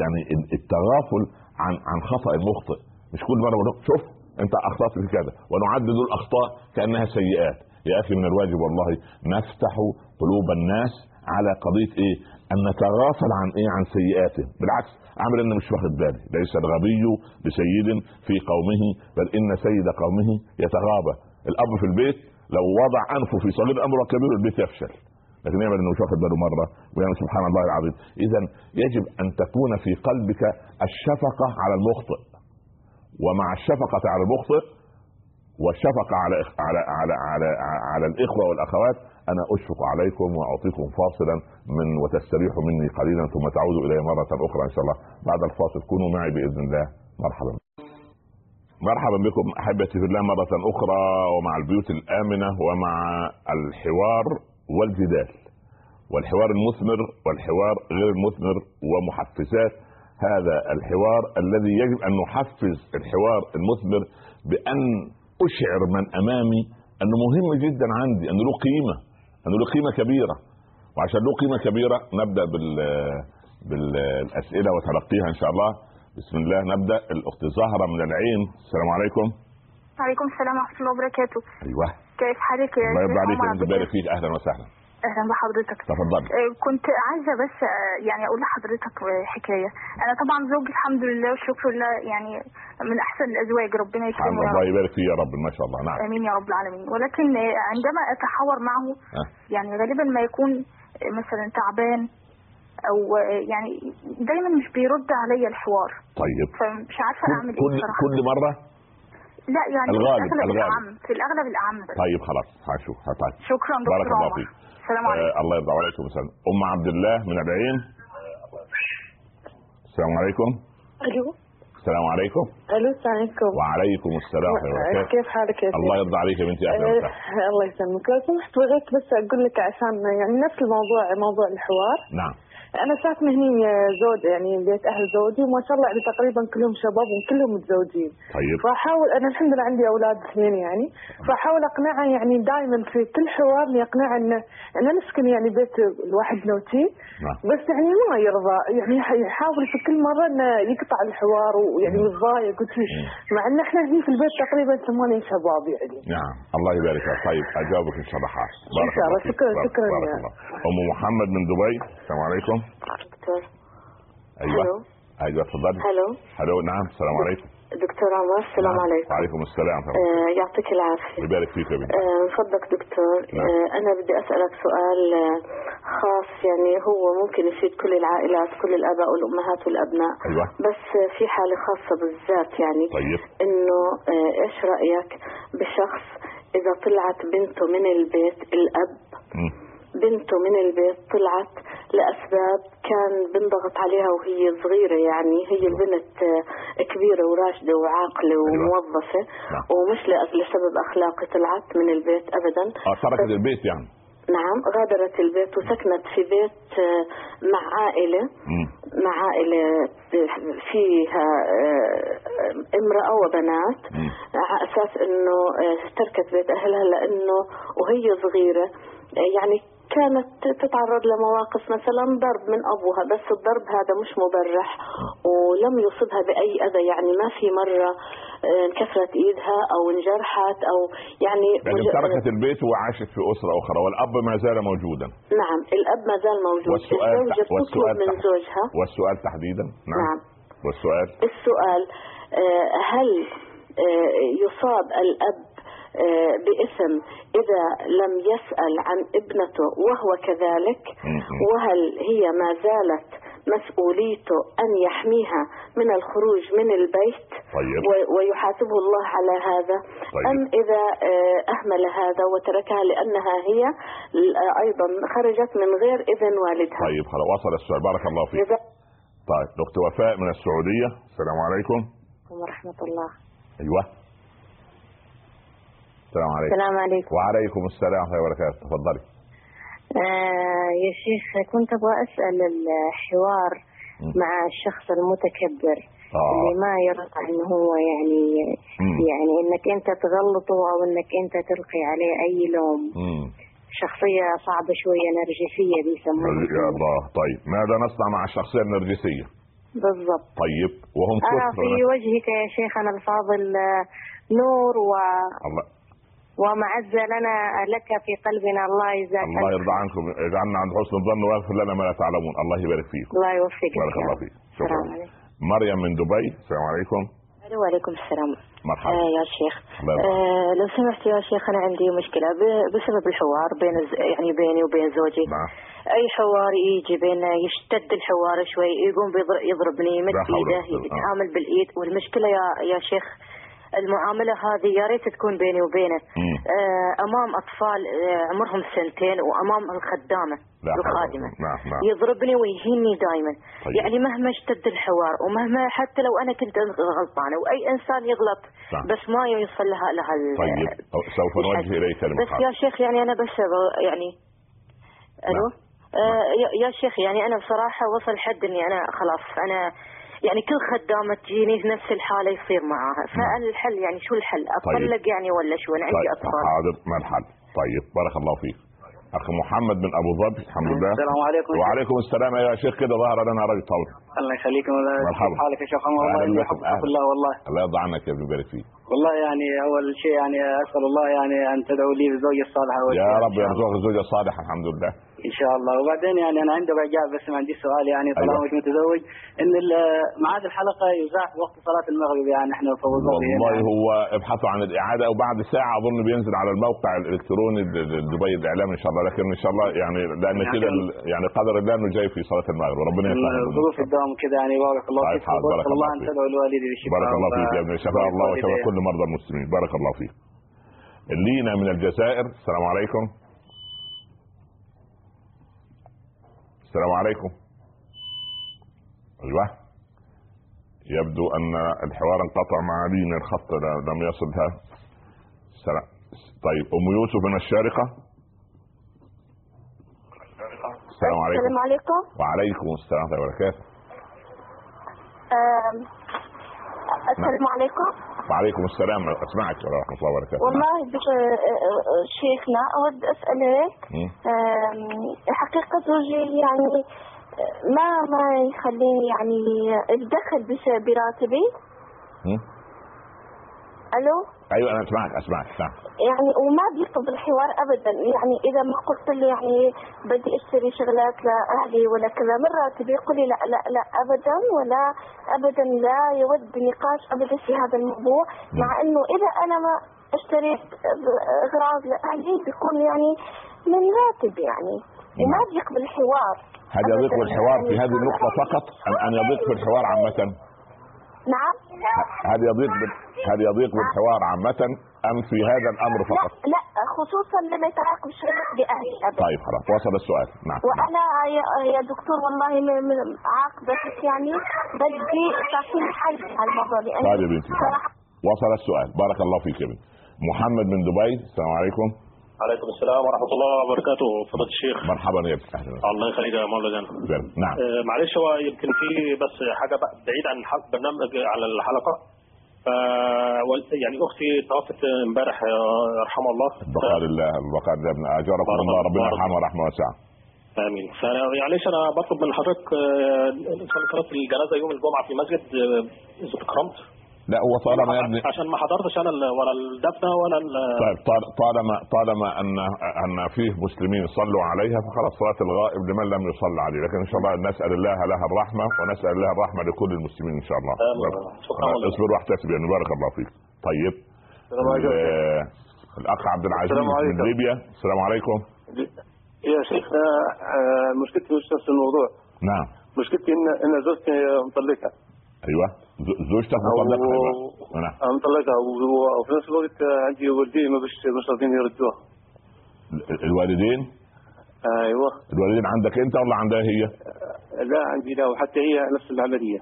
Speaker 2: يعني التغافل عن عن خطأ المخطئ. مش كل مرة بقول شوف انت أخطأت في كذا. ونعدد الأخطاء كأنها سيئات. يا أخي من الواجب والله نفتح قلوب الناس على قضية إيه؟ أن نتغافل عن إيه؟ عن سيئاتهم. بالعكس عامل إنه مش واخد بالي ليس الغبي بسيد في قومه بل إن سيد قومه يتغابى. الأب في البيت لو وضع أنفه في صغير الامر وكبير البيت يفشل. لكن يعمل إنه مش واخد باله مرة. ويعمل سبحان الله العظيم. اذا يجب أن تكون في قلبك الشفقة على المخطئ. ومع الشفقة على المخطئ والشفقة على على على على, على الإخوة والأخوات أنا أشفق عليكم وأعطيكم فاصلا من وتستريحوا مني قليلا ثم تعودوا إلي مرة أخرى إن شاء الله. بعد الفاصل كونوا معي بإذن الله. مرحبا. مرحبا بكم أحبتي في الله مرة أخرى ومع البيوت الآمنة ومع الحوار والجدال. والحوار المثمر والحوار غير المثمر ومحفزات هذا الحوار الذي يجب أن نحفز الحوار المثمر بأن أشعر من أمامي أنه مهم جدا عندي أنه له قيمة أنه له قيمة كبيرة. وعشان له قيمة كبيرة نبدأ بال بالأسئلة وتلقيها إن شاء الله. بسم الله نبدأ. الأخت زهرة من العين. السلام عليكم.
Speaker 3: وعليكم السلام ورحمة الله وبركاته.
Speaker 2: أيوه.
Speaker 3: كيف حالك يا
Speaker 2: الله يرضى عليك
Speaker 3: عمر؟
Speaker 2: انت
Speaker 3: عبد
Speaker 2: بارك فيك. أهلا وسهلا.
Speaker 3: أهلا بحضرتك
Speaker 2: تفضل.
Speaker 3: آه، كنت عايزة بس آه، يعني أقول لحضرتك حكاية. أنا طبعا زوجي الحمد لله والشكر لله يعني من أحسن الأزواج ربنا يكرمه
Speaker 2: الله الله. يبارك فيه يا رب ما شاء الله. نعم.
Speaker 3: آمين يا رب العالمين. ولكن آه، عندما أتحاور معه. يعني غالبا ما يكون مثلا تعبان أو يعني دايما مش بيرد عليا الحوار.
Speaker 2: طيب.
Speaker 3: فمش عارفة أعمل
Speaker 2: كل
Speaker 3: إيه
Speaker 2: كل مرة؟
Speaker 3: لا يعني
Speaker 2: الغالب-
Speaker 3: في الأغلب
Speaker 2: الغالب.
Speaker 3: الأعم في الأغلب الأعم
Speaker 2: طيب خلاص. هشوف طيب
Speaker 3: شكرا
Speaker 2: بارك
Speaker 3: دكتور
Speaker 2: الله
Speaker 3: عمر.
Speaker 2: فيك.
Speaker 3: السلام عليكم.
Speaker 2: آه الله يرضى عليكم. وسلم أم عبد الله من العين السلام عليكم.
Speaker 4: ألو.
Speaker 2: السلام عليكم.
Speaker 4: ألو السلام عليكم.
Speaker 2: وعليكم السلام ورحمة الله وبركاته.
Speaker 4: كيف حالك يا
Speaker 2: الله؟ يرضى عليك يا بنتي أهلا
Speaker 4: آه،
Speaker 2: وسهلا.
Speaker 4: الله يسلمك. لو سمحت بغيت بس أقول لك عشان يعني نفس الموضوع موضوع الحوار.
Speaker 2: نعم.
Speaker 4: أنا ساكنة هني زوج يعني بيت أهل زوجي وما شاء الله يعني تقريبا كلهم شباب وكلهم متزوجين.
Speaker 2: طيب.
Speaker 4: فأحاول أنا الحمد لله عندي أولاد اثنين يعني فأحاول اقنعه يعني دائما في كل حوار اني اقنعه إنه ان نسكن يعني بيت الواحد نوتي
Speaker 2: نعم.
Speaker 4: بس يعني ما يرضى يعني يحاول في كل مرة إنه يقطع الحوار ويعني متضايق وشي مع إن إحنا هني في البيت تقريبا ثمانية شباب يعني.
Speaker 2: نعم. الله يبارك فيك. طيب اجاوبك إن شاء الله بارك
Speaker 4: إن شاء الله. شكراً- شكراً
Speaker 2: أم محمد من دبي. السلام عليكم.
Speaker 5: دكتور.
Speaker 2: أيوه.
Speaker 5: هلو.
Speaker 2: أيوه اتفضلي.
Speaker 5: هلو
Speaker 2: ألو نعم السلام عليكم.
Speaker 5: دكتور عمر السلام
Speaker 2: نعم.
Speaker 5: عليكم.
Speaker 2: وعليكم السلام.
Speaker 5: آه يعطيك العافية.
Speaker 2: يبارك فيك يا بنتي
Speaker 5: آه، دكتور.
Speaker 2: نعم.
Speaker 5: آه أنا بدي أسألك سؤال آه، خاص يعني هو ممكن يفيد كل العائلات كل الآباء والأمهات والأبناء.
Speaker 2: أيوه.
Speaker 5: بس في حالة خاصة بالذات يعني.
Speaker 2: طيب.
Speaker 5: إنه آه، إيش رأيك بشخص إذا طلعت بنته من البيت الأب؟
Speaker 2: مم.
Speaker 5: بنته من البيت طلعت لأسباب كان بنضغط عليها وهي صغيرة يعني هي البنت آه، كبيرة وراشدة وعاقلة وموظفة
Speaker 2: نعم.
Speaker 5: ومش لسبب أخلاقي طلعت من البيت أبدا
Speaker 2: تركت البيت يعني
Speaker 5: نعم غادرت البيت وسكنت في بيت آه، مع عائلة
Speaker 2: مم.
Speaker 5: مع عائلة فيها آه، امرأة وبنات
Speaker 2: مم.
Speaker 5: على أساس أنه آه، تركت بيت أهلها لأنه وهي صغيرة آه، يعني كانت تتعرض لمواقف مثلا ضرب من أبوها بس الضرب هذا مش مبرح ولم يصبها بأي أذى يعني ما في مرة آه، انكسرت إيدها أو انجرحت أو يعني مج-
Speaker 2: تركت البيت وعاشت في أسرة أخرى والأب ما زال موجودا.
Speaker 5: نعم الأب ما زال موجود.
Speaker 2: والسؤال
Speaker 5: الزوجة
Speaker 2: تح- والسؤال
Speaker 5: من
Speaker 2: تح-
Speaker 5: زوجها.
Speaker 2: والسؤال تحديدا؟ نعم,
Speaker 5: نعم.
Speaker 2: والسؤال؟
Speaker 5: السؤال آه، هل آه، يصاب الأب آه، بإثم إذا لم يسأل عن ابنته وهو كذلك. وهل هي ما زالت مسؤوليته أن يحميها من الخروج من البيت؟
Speaker 2: طيب.
Speaker 5: ويحاسبه الله على هذا؟
Speaker 2: طيب.
Speaker 5: أم إذا آه، أهمل هذا وتركها لأنها هي آه، أيضا خرجت من غير إذن والدها.
Speaker 2: طيب خلاص وصل السؤال. بارك الله فيك.
Speaker 5: جزاكم
Speaker 2: طيب اخت وفاء من السعودية. السلام عليكم.
Speaker 5: ورحمة الله.
Speaker 2: أيوه. السلام عليكم.
Speaker 6: السلام عليكم.
Speaker 2: وعليكم السلام ورحمة الله وبركاته. تفضلي.
Speaker 6: آه يا شيخ كنت أبغى أسأل الحوار
Speaker 2: مم.
Speaker 6: مع الشخص المتكبر
Speaker 2: آه.
Speaker 6: اللي ما يرضى ان هو يعني
Speaker 2: مم.
Speaker 6: يعني إنك أنت تغلطه أو إنك أنت تلقي عليه أي لوم.
Speaker 2: مم.
Speaker 6: شخصية صعبة شوية نرجسية
Speaker 2: يا
Speaker 6: بيسموها
Speaker 2: الله. طيب ماذا نصنع مع الشخصية النرجسية؟
Speaker 6: بالضبط.
Speaker 2: طيب وهم
Speaker 6: أنا
Speaker 2: كثر
Speaker 6: في وجهك يا شيخنا الفاضل آه، نور و...
Speaker 2: الله.
Speaker 6: ومعزه لنا لك في قلبنا الله يجزاك
Speaker 2: الله يرضى عنكم اجعلنا عند حسن الظن ويغفر لنا ما لا تعلمون. الله يبارك فيكم.
Speaker 6: الله يوفقك.
Speaker 2: بارك
Speaker 6: يا
Speaker 2: الله. فيك. شكرا. مريم من دبي. السلام عليكم.
Speaker 7: وعليكم السلام.
Speaker 2: مرحبا.
Speaker 7: آه يا شيخ. آه لو سمحت يا شيخ أنا عندي مشكلة. ب- بسبب الحوار بين الز... يعني بيني وبين زوجي.
Speaker 2: نعم.
Speaker 7: أي حوار يجي بيننا يشتد الحوار شوي يقوم بيضر- يضربني يمد
Speaker 2: قوة. آه.
Speaker 7: يتعامل بالإيد. والمشكلة يا يا شيخ المعاملة هذه يا ريت تكون بيني وبينه. آه أمام أطفال آه عمرهم سنتين
Speaker 2: ولا
Speaker 7: الخادمة
Speaker 2: قوة. نعم نعم
Speaker 7: يضربني ويهيني دائما
Speaker 2: طيب.
Speaker 7: يعني مهما اشتد الحوار ومهما حتى لو أنا كنت غلطانة وأي إنسان يغلط
Speaker 2: نعم.
Speaker 7: بس ما يوصل لها لها
Speaker 2: طيب سوف نوجه إليك
Speaker 7: بس يا شيخ يعني أنا بس يعني ألو
Speaker 2: نعم.
Speaker 7: آه يا- يا شيخ يعني أنا بصراحة وصل حد إني أنا خلاص أنا يعني كل خدامة تجيني نفس الحالة يصير معاها. فالحل يعني شو الحل؟ اطلق يعني ولا شو؟ أنا عندي
Speaker 2: طيب.
Speaker 7: أطفال.
Speaker 2: حاضر ما الحل. طيب. بارك الله فيك. اخ محمد من أبو ظبي الحمد لله.
Speaker 8: السلام عليكم.
Speaker 2: وعليكم السلام يا شيخ. كده ظهر لنا راجل طول
Speaker 8: الله يخليكم.
Speaker 2: مرحبا.
Speaker 8: كيف حالك يا شيخ؟ عمر والله
Speaker 2: بكم.
Speaker 8: يحفظك. الله والله.
Speaker 2: الله يرضى عنك يا ابن يبارك فيك.
Speaker 8: والله يعني أول شيء يعني أسأل الله يعني أن تدعو لي بالزوجه الصالحه
Speaker 2: يا رب
Speaker 8: الله.
Speaker 2: يرزقك الزوجه الصالحه الحمد لله.
Speaker 8: ان شاء الله وبعدين يعني أنا عندي رجاء بس ما عندي سؤال يعني طالما
Speaker 2: أيوة.
Speaker 8: مش متزوج. إن ميعاد الحلقة يذاع في وقت صلاة المغرب يعني إحنا في
Speaker 2: والله
Speaker 8: يعني.
Speaker 2: هو ابحثوا عن الإعادة وبعد ساعة أظن بينزل على الموقع الإلكتروني دبي الإعلام إن شاء الله. لكن إن شاء الله يعني لأن
Speaker 8: يعني
Speaker 2: كده يعني قدر الله انه جاي في صلاة المغرب. ربنا يسهل.
Speaker 8: ظروف الدوام كده يعني بارك الله
Speaker 2: طيب،
Speaker 8: فيك.
Speaker 2: بارك
Speaker 8: الله ان. تدعو لوالدي بالشفاء
Speaker 2: بارك الله فيك يا ابن شفاء الله وشفاء. كل مرضى المسلمين. بارك الله فيك. لينا من الجزائر. السلام عليكم. السلام عليكم. أيوه. يبدو أن الحوار انقطع مع لينا الخط لم يصلها السلام طيب أم يوسف من الشارقة؟ السلام عليكم.
Speaker 3: السلام عليكم.
Speaker 2: وعليكم السلام ورحمة الله وبركاته.
Speaker 3: السلام عليكم.
Speaker 2: وعليكم السلام أسمعك ورحمة الله وبركاته.
Speaker 3: والله بك- آه، آه، شيخنا
Speaker 2: مم.
Speaker 3: آم، حقيقة زوجي يعني آه، ما ما يخليني يعني الدخل براتبي؟ ألو؟
Speaker 2: أيوه أنا أسمعك أسمعك نعم
Speaker 3: يعني وما بيقبل الحوار ابدا. يعني إذا ما قلت له يعني بدي أشتري شغلات لاهلي ولا كذا من راتبي يقول لي لا لا لا ابدا ولا ابدا لا يود نقاش ابدا في هذا الموضوع مع إنه إذا أنا ما أشتريت اغراض لأهلي بيكون يعني من راتب يعني. وما بيقبل الحوار
Speaker 2: هل يضيق. الحوار في
Speaker 3: يعني
Speaker 2: هذه النقطة فقط؟ أم أن يضيق في الحوار عامة؟
Speaker 3: نعم
Speaker 2: هل يضيق. هل يضيق بالحوار عامة أم في هذا الأمر
Speaker 3: لا
Speaker 2: فقط؟
Speaker 3: لا خصوصا لما يتعلق بالشغلات باهلي ابدا
Speaker 2: طيب خلاص وصل السؤال نعم.
Speaker 3: وأنا يا, دكتور والله عاقبتك يعني بدي تعطيني حل على الموضوع
Speaker 2: طيب يا بنتي وصل السؤال بارك الله فيك يا بنتي محمد من دبي السلام عليكم
Speaker 9: عليكم السلام ورحمة الله وبركاته فضيلة الشيخ.
Speaker 2: مرحبا يا ابني أهلا.
Speaker 9: الله يخليك يا مولانا.
Speaker 2: نعم.
Speaker 9: آه، معلش هو يمكن في بس بقى بعيد عن حق برنامج على الحلقة. ف وال- يعني أختي توفت امبارح آه، يرحمها الله.
Speaker 2: البقاء لله البقاء لله ابن اجركم
Speaker 9: بارك
Speaker 2: الله
Speaker 9: الله-
Speaker 2: ربنا يرحمه رحمه واسعه
Speaker 9: آمين. فمعلش أنا بطلب من حضرتك آه، صلاة الجنازة يوم الجمعة في المسجد آه، إذا تكرمت
Speaker 2: لا هو طالما يا ابني
Speaker 9: عشان ما حضرتش ال- ولا الدفنة ولا ال-
Speaker 2: طيب طال- طالما طالما أن أن فيه مسلمين صلوا عليها فخلاص صلاة الغائب لمن لم يصلى عليه. لكن إن شاء الله نسأل الله لها الرحمة ونسأل الله الرحمة لكل المسلمين إن شاء الله.
Speaker 9: شكرا والله.
Speaker 2: اصبر واحتسب يعني بارك الله فيك. طيب.
Speaker 10: السلام عليكم.
Speaker 2: ال- الأخ عبد العزيز
Speaker 10: السلام
Speaker 2: من. ليبيا. السلام عليكم.
Speaker 10: يا شيخ آه، آه، مشكلتي مش نفس الموضوع.
Speaker 2: نعم.
Speaker 10: مشكلتي إن إن زوجتي
Speaker 2: مطلقة. أيوه. زوجتك مطلقه أيوة. نعم
Speaker 10: آه، مطلقه وفي نفس الوقت آه، عندي والدي ما بش مش راضيين يردوها.
Speaker 2: ال- الوالدين؟
Speaker 10: أيوه.
Speaker 2: الوالدين عندك أنت ولا عندها هي؟
Speaker 10: آه، لا عندي لا وحتى هي نفس العملية.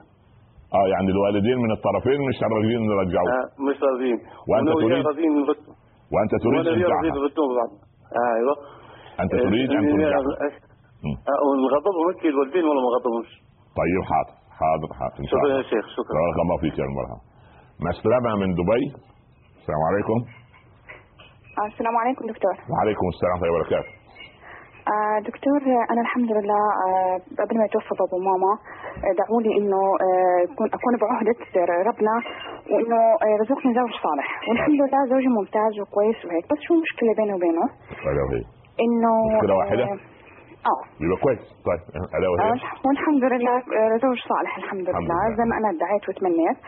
Speaker 2: آه يعني الوالدين من الطرفين مش راضيين يرجعوك
Speaker 10: آه، مش راضيين وياه
Speaker 2: تريد؟
Speaker 10: راضيين
Speaker 2: وأنت تريد
Speaker 10: بعض. أيوه.
Speaker 2: أنت تريد أن
Speaker 10: آه،
Speaker 2: ترجعها.
Speaker 10: آه، ونغضبهم انت الوالدين ولا ما غضبهمش
Speaker 2: طيب حاضر. حاضر حاضر. إن شاء
Speaker 10: شكرا يا شيخ شكرا.
Speaker 2: بارك الله فيك يا المرحبا. مسلمة من دبي. السلام عليكم.
Speaker 11: السلام عليكم دكتور.
Speaker 2: وعليكم السلام ورحمة الله وبركاته.
Speaker 11: آه دكتور أنا الحمد لله آه قبل ما يتوفى بابا وماما آه دعوا لي إنه آه أكون أكون بعهدة ربنا وإنه آه رزقني زوج صالح. والحمد لله زوجي ممتاز وكويس وهيك. بس شو المشكلة بيني وبينه؟ إنه
Speaker 2: مشكلة واحدة؟
Speaker 11: آه
Speaker 2: يبقى كويس طيب
Speaker 11: آه،
Speaker 2: وهي
Speaker 11: والحمد لله آه، زوج صالح الحمد, لله. زي ما أنا ادعيت وتمنيت.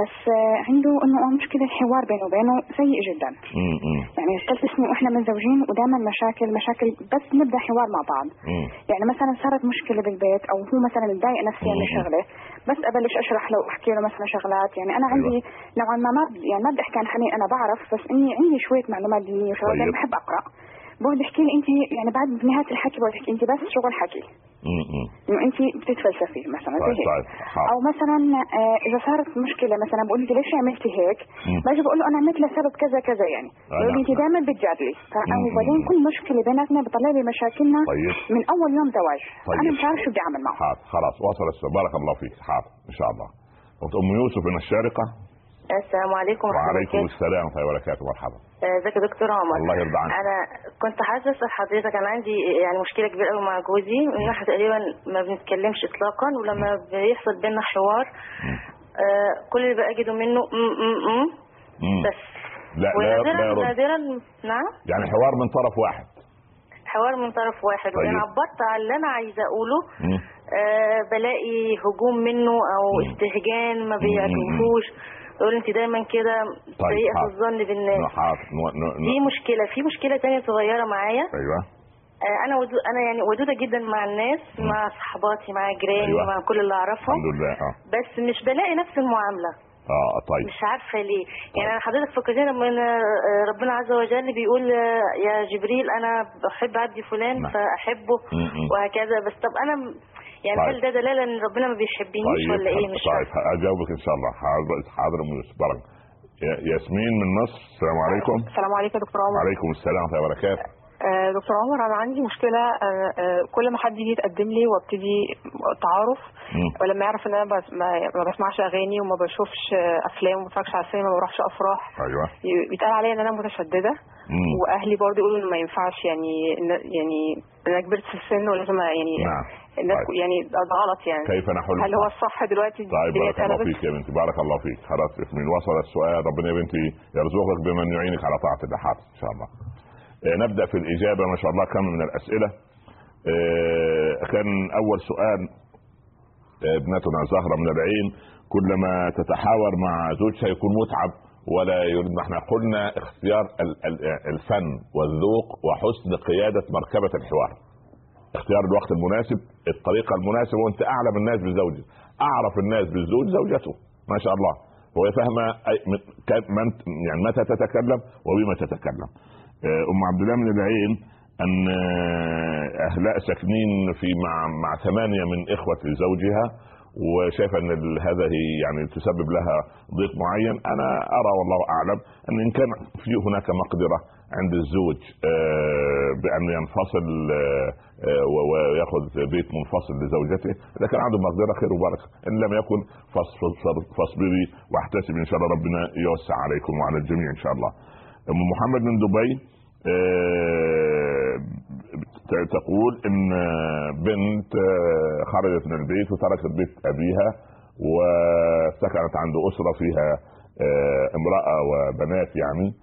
Speaker 11: بس آه، عنده إنه مشكلة الحوار بينه وبينه سيء جدا
Speaker 2: مم،
Speaker 11: يعني ثلاث سنين وإحنا متزوجين ودائما مشاكل مشاكل بس نبدأ حوار مع بعض
Speaker 2: مم.
Speaker 11: يعني مثلا صارت مشكلة بالبيت أو هو مثلا متضايق نفسيا من. شغله بس أبلش أشرح له وأحكي له مثلا شغلات يعني أنا
Speaker 2: أيوة.
Speaker 11: عندي نوعا ما ما يعني ما بدي أحكي عن حنين أنا بعرف بس إني عندي شوية معلومات دينية وشغلات.
Speaker 2: طيب.
Speaker 11: بحب أقرأ بقعد احكي لي انت يعني بعد بنهايه الحكي بقعد احكي انت بس شغل حكي. إنه انت بتتفلسفي مثلا زي
Speaker 2: طيب
Speaker 11: هيك.
Speaker 2: طيب
Speaker 11: أو مثلا آه، إذا صارت مشكلة مثلا بقول انت ليش عملتي هيك. باجي بقول له أنا عملت لسبب كذا كذا يعني. بقول لي انت. دائما بتجادلي. وبعدين. كل مشكلة بيناتنا بطلع لي مشاكلنا
Speaker 2: طيب.
Speaker 11: من أول يوم زواج.
Speaker 2: طيب.
Speaker 11: أنا مش عارف شو بدي أعمل معه.
Speaker 2: حاضر خلاص وصل السؤال. بارك الله فيك. حاضر إن شاء الله. أم يوسف من الشارقة؟
Speaker 7: السلام عليكم ورحمة الله
Speaker 2: وعليكم السلام ورحمة الله وبركاته. مرحبا.
Speaker 7: آه، ازيك يا دكتور عمر؟
Speaker 2: الله يرضى عنك.
Speaker 7: أنا كنت عايزه اسال حضرتك أنا عندي يعني مشكلة كبيرة قوي مع جوزي. إن إحنا تقريبا ما بنتكلمش اطلاقا ولما بيحصل بينا حوار آه كل اللي بجده منه م -م -م. بس.
Speaker 2: لا لا
Speaker 7: نادرا نعم؟
Speaker 2: يعني حوار من طرف واحد.
Speaker 7: حوار من طرف واحد.
Speaker 2: طيب.
Speaker 7: وان عبرت عن اللي أنا عايزه
Speaker 2: أقوله.
Speaker 7: آه بلاقي هجوم منه أو استهجان ما بيعجبهوش يقول انت دايما كده
Speaker 2: طيب
Speaker 7: سيئه
Speaker 2: حاضر.
Speaker 7: الظن بالناس.
Speaker 2: حاضر. نو-
Speaker 7: مشكلة في مشكلة تانية صغيرة معايا.
Speaker 2: أيوه.
Speaker 7: آه، أنا ودو أنا يعني ودودة جدا مع الناس مع صحباتي مع جيراني
Speaker 2: أيوة.
Speaker 7: مع كل اللي أعرفهم.
Speaker 2: الحمد لله آه.
Speaker 7: بس مش بلاقي نفس المعاملة.
Speaker 2: آه طيب.
Speaker 7: مش عارفة ليه. يعني أنا حضرتك فكرتني لما آه، ربنا عز وجل بيقول آه، يا جبريل أنا بحب عبدي فلان
Speaker 2: نعم.
Speaker 7: فأحبه
Speaker 2: م- م.
Speaker 7: وهكذا. بس طب أنا م- يعني
Speaker 2: طيب.
Speaker 7: هل ده دلاله إن ربنا ما بيحبنيش
Speaker 2: طيب
Speaker 7: ولا إيه؟ مش
Speaker 2: طيب
Speaker 7: فاهمه
Speaker 2: اجاوبك إن شاء الله. حاضر حاضر يا- ياسمين من مصر السلام عليكم.
Speaker 12: السلام عليكم يا دكتور عمر.
Speaker 2: وعليكم السلام ورحمة الله وبركاته.
Speaker 12: آه، دكتور عمر أنا عندي مشكلة آه، آه، كل ما حد يجي يتقدم لي وابتدي تعارف. ولما يعرف إن أنا بس ما ما بسمعش أغاني وما بشوفش أفلام وما بتفرجش على السينما ما بروحش
Speaker 2: أفراح
Speaker 12: أيوه. بيتقال عليا إن أنا متشددة.
Speaker 2: مم.
Speaker 12: وأهلي برضه يقولوا ان ما ينفعش يعني يعني أنا كبرت في السن ولازم يعني
Speaker 2: نعم.
Speaker 12: الناس
Speaker 2: طيب.
Speaker 12: يعني غلط يعني.
Speaker 2: كيف نحل
Speaker 12: هل هو الصح دلوقتي؟
Speaker 2: طيب بارك الله؟ فيك يا بنتي بارك الله فيك. خلاص ياسمين وصل السؤال. ربنا يا بنتي يرزقك بمن يعينك على طاعة الله حاضر إن شاء الله. آه، نبدأ في الإجابة. ما شاء الله كم من الأسئلة؟ آه، كان أول سؤال آه، ابنتنا زهرة من العين كلما تتحاور مع زوجها يكون متعب. ولا يريد إحنا قلنا اختيار ال- ال- الفن والذوق وحسن قيادة مركبة الحوار. اختيار الوقت المناسب الطريقة المناسبة وانت أعلم الناس بزوجك أعرف الناس بالزوج زوجته. ما شاء الله. هو فاهمة يعني متى تتكلم وبما تتكلم. آه، أم عبد الله من العين أن آه، أهلاء ساكنين في مع مع ثمانية من إخوة زوجها وشايفه إن هذا يعني تسبب لها ضيق معين. أنا أرى والله أعلم أن إن كان في هناك مقدرة عند الزوج آه، بأن ينفصل آه، آه، ويأخذ بيت منفصل لزوجته. اذا كان عنده مقدرة خير وبركه إن لم يكن فاصبر- فاصبري واحتسبي إن شاء الله ربنا يوسع عليكم وعلى الجميع إن شاء الله. أم محمد من دبي. تقول إن بنت آه، خرجت من البيت وتركت بيت أبيها وسكنت عند أسرة فيها آه، امرأة وبنات يعني.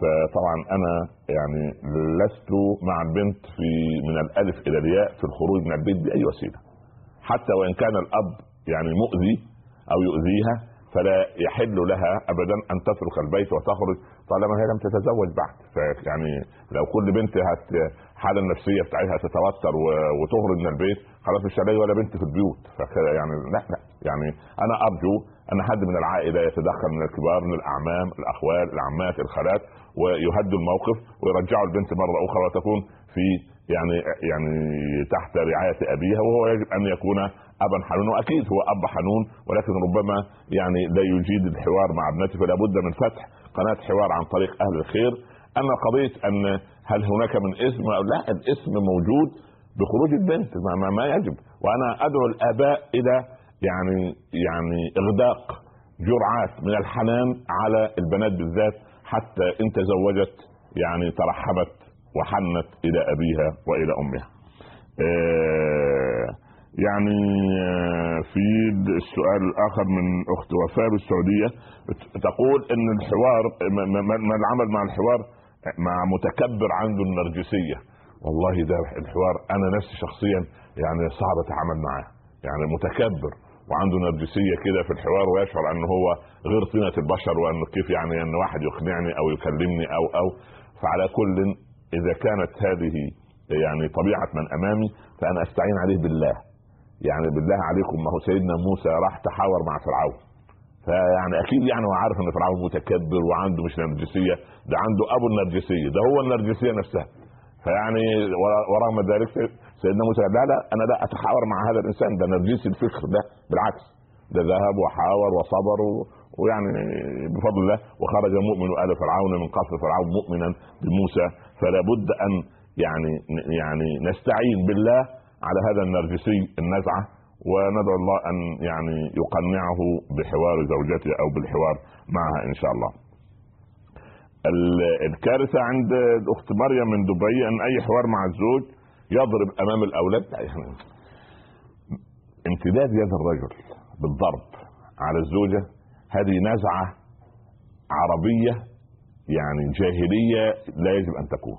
Speaker 2: فطبعا أنا يعني لست مع البنت في من الألف إلى الياء في الخروج من البيت بأي وسيلة. حتى وإن كان الأب يعني مؤذي أو يؤذيها فلا يحل لها ابدا أن تترك البيت وتخرج طالما هي لم تتزوج بعد. فيعني لو كل بنت هت الحاله النفسيه بتاعتها تتوتر و- وتخرج من البيت خلاص مش هلاقي ولا بنت في البيوت. فكده يعني لا لا. يعني أنا أرجو أن حد من العائلة يتدخل من الكبار من الأعمام الأخوال العمات الخالات ويهدوا الموقف ويرجعوا البنت مرة أخرى وتكون في يعني يعني تحت رعاية أبيها وهو يجب أن يكون أبا حنون. واكيد هو أب حنون ولكن ربما يعني لا يجيد الحوار مع ابنته فلا بد من فتح قناة حوار عن طريق أهل الخير. أما قضية أن هل هناك من اسم أو لا الاسم موجود بخروج البنت ما, ما, يجب. وأنا أدعو الآباء إلى يعني يعني إغداق جرعات من الحنان على البنات بالذات حتى إن تزوجت يعني ترحمت وحنت إلى أبيها وإلى أمها. آه، يعني آه، في السؤال الآخر من أخت وفاء بالسعودية تقول إن الحوار ما- العمل مع الحوار مع متكبر عنده النرجسية. والله ده الحوار أنا نفسي شخصيا يعني صعب أتعامل معاه. يعني متكبر وعنده نرجسية كده في الحوار ويشعر ان هو غير طينة البشر وأنه كيف يعني أن واحد يقنعني أو يكلمني أو أو. فعلى كل إذا كانت هذه يعني طبيعة من أمامي فأنا أستعين عليه بالله. يعني بالله عليكم ما هو سيدنا موسى راح تحاور مع فرعون. فيعني أكيد يعني هو عارف إن فرعون متكبر وعنده مش نرجسية ده عنده أبو النرجسية ده هو النرجسية نفسها. فيعني ور- ورغم ذلك سيدنا موسى لا لا أنا لا أتحاور مع هذا الإنسان ده نرجسي الفكر ده بالعكس ده ذهب وحاور وصبر ويعني بفضل الله وخرج مؤمن آل فرعون من قصر فرعون مؤمنا بموسى. فلا بد أن يعني يعني نستعين بالله على هذا النرجسي النزعة وندعو الله أن يعني يقنعه بحوار زوجته أو بالحوار معها إن شاء الله. ال- الكارثة عند الأخت مريم من دبي أن أي حوار مع الزوج يضرب أمام الأولاد لا يعني امتداد يد الرجل بالضرب على الزوجة هذه نزعة عربية يعني جاهلية لا يجب أن تكون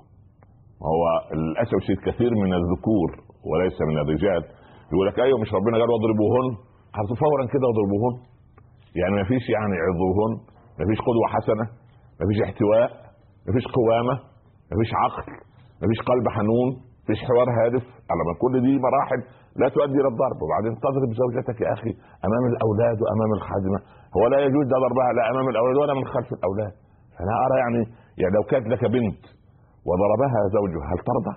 Speaker 2: هو للأسف الشديد كثير من الذكور وليس من الرجال. يقول لك أيوه مش ربنا قال واضربوهن. فورا كده واضربوهن. يعني ما فيش يعني عظوهن ما فيش قدوة حسنة ما فيش احتواء ما فيش قوامة ما فيش عقل ما فيش قلب حنون ما فيش حوار هادف. على ما كل دي مراحل لا تؤدي إلى الضرب. وبعدين تضرب زوجتك يا أخي أمام الأولاد وأمام الخادمة. هو لا يجوز ده ضربها لا أمام الأولاد ولا من خلف الأولاد. فأنا أرى يعني يعني لو كانت لك بنت وضربها زوجها هل ترضى؟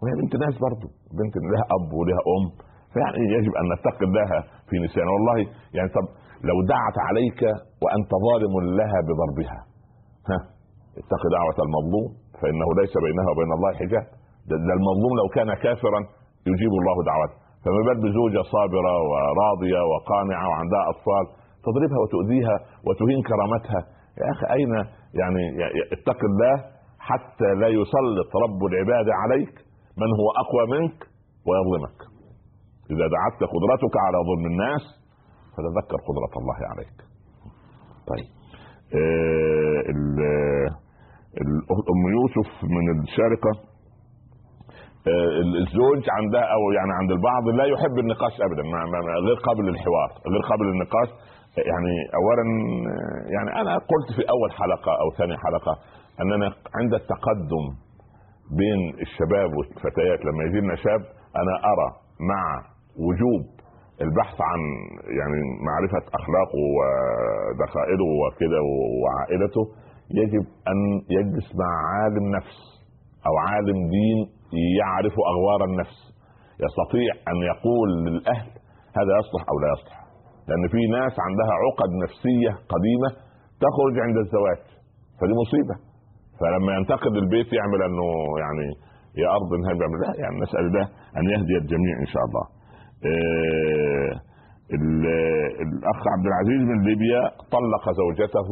Speaker 2: وهي بنت ناس برضه بنت لها أب ولها أم. فيعني يجب أن نتقي الله في نسيان والله يعني طب لو دعت عليك وأنت ظالم لها بضربها. ها اتق دعوة المظلوم فإنه ليس بينها وبين الله حجاب. ده, ده المظلوم لو كان كافرا يجيب الله دعوته. فما بال بزوجة صابرة وراضية وقانعة وعندها أطفال تضربها وتؤذيها وتهين كرامتها. يا أخي أين يعني اتق الله حتى لا يسلط رب العباد عليك. من هو أقوى منك ويظلمك. إذا دعتك قدرتك على ظلم الناس فتذكر قدرة الله عليك. طيب. آه، ال- ام يوسف من الشارقة. آه، الزوج عندها أو يعني عند البعض لا يحب النقاش ابدا ما- غير قابل للحوار غير قابل للنقاش. يعني اولا آه، يعني أنا قلت في أول حلقة أو ثاني حلقة أننا عند التقدم بين الشباب والفتيات لما يجي لنا شاب أنا أرى مع وجوب البحث عن يعني معرفة أخلاقه ودخائله وكده وعائلته يجب أن يجلس مع عالم نفس أو عالم دين يعرف أغوار النفس. يستطيع أن يقول للأهل هذا يصلح أو لا يصلح. لأن في ناس عندها عقد نفسية قديمة تخرج عند الزواج فدي مصيبة. فلما ينتقد البيت يعمل أنه يعني يا أرض انهب لا يعني نسأل الله أن يهدي الجميع إن شاء الله. آه الأخ عبد العزيز من ليبيا طلق زوجته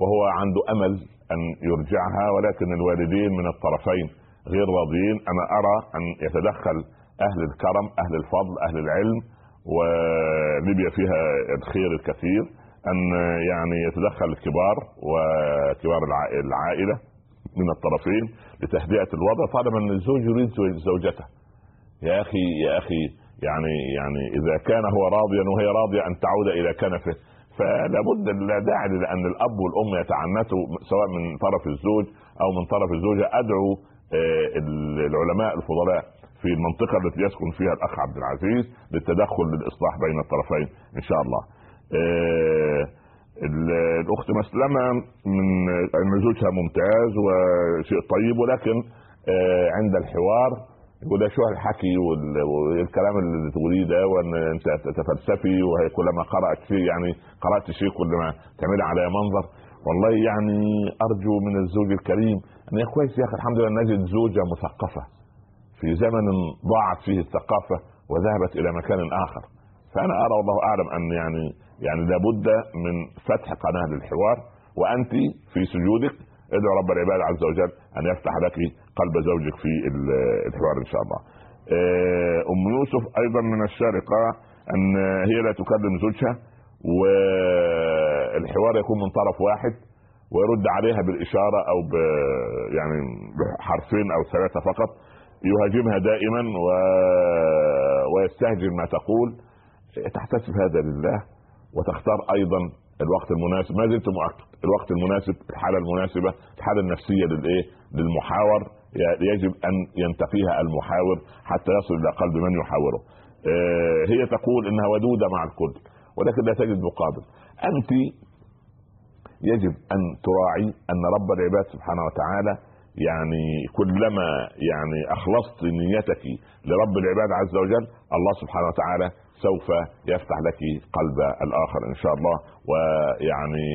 Speaker 2: وهو عنده أمل أن يرجعها ولكن الوالدين من الطرفين غير راضيين. أنا أرى أن يتدخل أهل الكرم أهل الفضل أهل العلم وليبيا فيها الخير الكثير أن يعني يتدخل الكبار وكبار العائلة. من الطرفين لتهدئة الوضع. طالما ان الزوج يريد زوجته. يا أخي يا أخي يعني يعني إذا كان هو راضيا وهي راضية أن تعود إلى كنفه فلا بد لا داعي لأن الأب والأم يتعنتوا سواء من طرف الزوج أو من طرف الزوجة. أدعو العلماء الفضلاء في المنطقة التي يسكن فيها الأخ عبد العزيز للتدخل للإصلاح بين الطرفين إن شاء الله. الأخت مسلمة من أن زوجها ممتاز وشيء طيب ولكن عند الحوار لها شو الحكي والكلام اللي تقوليه ده وأن أنت تفلسفي وهي كلما قرأت شيء يعني قرأت شيء كل ما تعملي على منظر. والله يعني أرجو من الزوج الكريم أن يا كويس يا أخي الحمد لله نجد زوجة مثقفة. في زمن ضاعت فيه الثقافة وذهبت إلى مكان آخر. فأنا أرى والله أعلم أن يعني يعني لابد من فتح قناة للحوار وأنت في سجودك ادعو رب العباد عز وجل أن يفتح لك قلب زوجك في الحوار إن شاء الله. أم يوسف أيضا من الشارقه أن هي لا تكلم زوجها والحوار يكون من طرف واحد ويرد عليها بالإشارة أو ب يعني بحرفين أو ثلاثة فقط يهاجمها دائما و... ويستهجن ما تقول تحتسب هذا لله وتختار أيضا الوقت المناسب. ما زلت مؤكد الوقت المناسب الحالة المناسبة الحالة النفسية للايه للمحاور. يجب أن ينتقيها المحاور حتى يصل إلى قلب من يحاوره. هي تقول إنها ودوده مع الكل ولكن لا تجد مقابل. أنت يجب أن تراعي أن رب العباد سبحانه وتعالى يعني كلما يعني أخلصت نيتك لرب العباد عز وجل الله سبحانه وتعالى سوف يفتح لك قلب الآخر إن شاء الله ويعني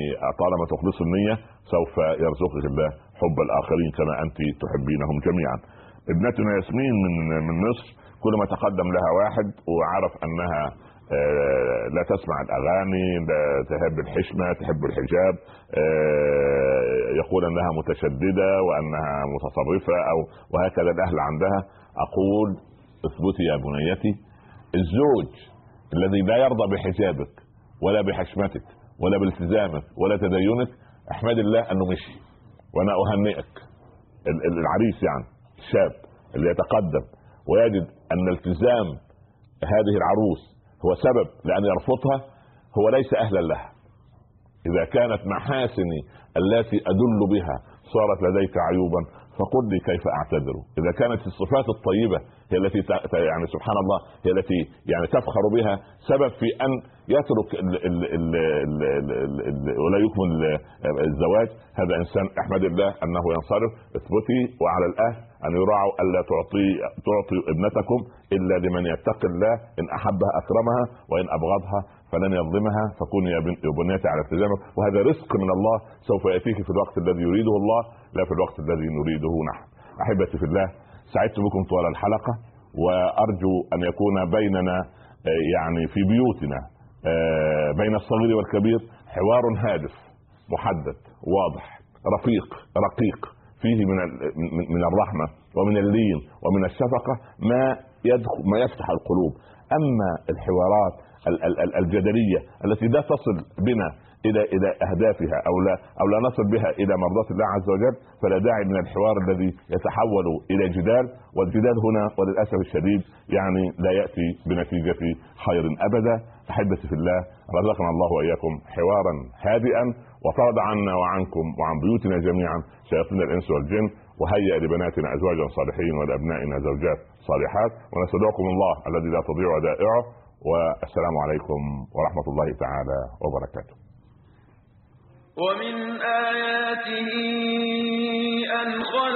Speaker 2: طالما تخلص النية سوف يرزقك الله حب الآخرين كما أنت تحبينهم جميعا. ابنتنا ياسمين من من مصر كل ما تقدم لها واحد وعرف أنها لا تسمع الأغاني لا تحب الحشمة تحب الحجاب يقول أنها متشددة وأنها متطرفه أو وهكذا الأهل عندها أقول اثبتي يا بنيتي الزوج الذي لا يرضى بحجابك ولا بحشمتك ولا بالتزامك ولا تدينك أحمد الله أنه مشي. وأنا أهنئك. العريس يعني الشاب اللي يتقدم ويجد أن التزام هذه العروس هو سبب لأن يرفضها هو ليس أهلا لها. إذا كانت محاسني التي أدل بها صارت لديك عيوبا فقل لي كيف أعتذر. إذا كانت الصفات الطيبة هي التي يعني سبحان الله هي التي يعني تفخر بها سبب في أن يترك ولا يكمل الزواج. هذا إنسان أحمد الله أنه ينصرف. اثبتي وعلى الأهل أن يراعوا الا تعطي تعطي ابنتكم إلا لمن يتقي الله إن أحبها أكرمها وإن أبغضها. فلن يظلمها. فكوني يا بنيتي على التزامك وهذا رزق من الله سوف يأتيك في الوقت الذي يريده الله لا في الوقت الذي نريده نحن. أحبتي في الله سعدت بكم طوال الحلقة وأرجو أن يكون بيننا يعني في بيوتنا بين الصغير والكبير حوار هادف محدد واضح رفيق رقيق فيه من من الرحمة ومن اللين ومن الشفقة ما يدخل ما يفتح القلوب. أما الحوارات الجدلية التي لا تصل بنا إلى إلى أهدافها أو لا أو لا نصل بها إلى مرضات الله عز وجل فلا داعي من الحوار الذي يتحول إلى جدال. والجدال هنا وللأسف الشديد يعني لا يأتي بنتيجة خير أبدا. أحبتي في الله رزقنا الله وإياكم حوارا هادئا. وطرد عنا وعنكم وعن بيوتنا جميعا شياطين الإنس والجن. وهيئ لبناتنا أزواجا صالحين ولأبنائنا زوجات صالحات. ونستودعكم الله الذي لا تضيع ودائعه والسلام عليكم ورحمة الله تعالى وبركاته.
Speaker 1: ومن آياته أن خلق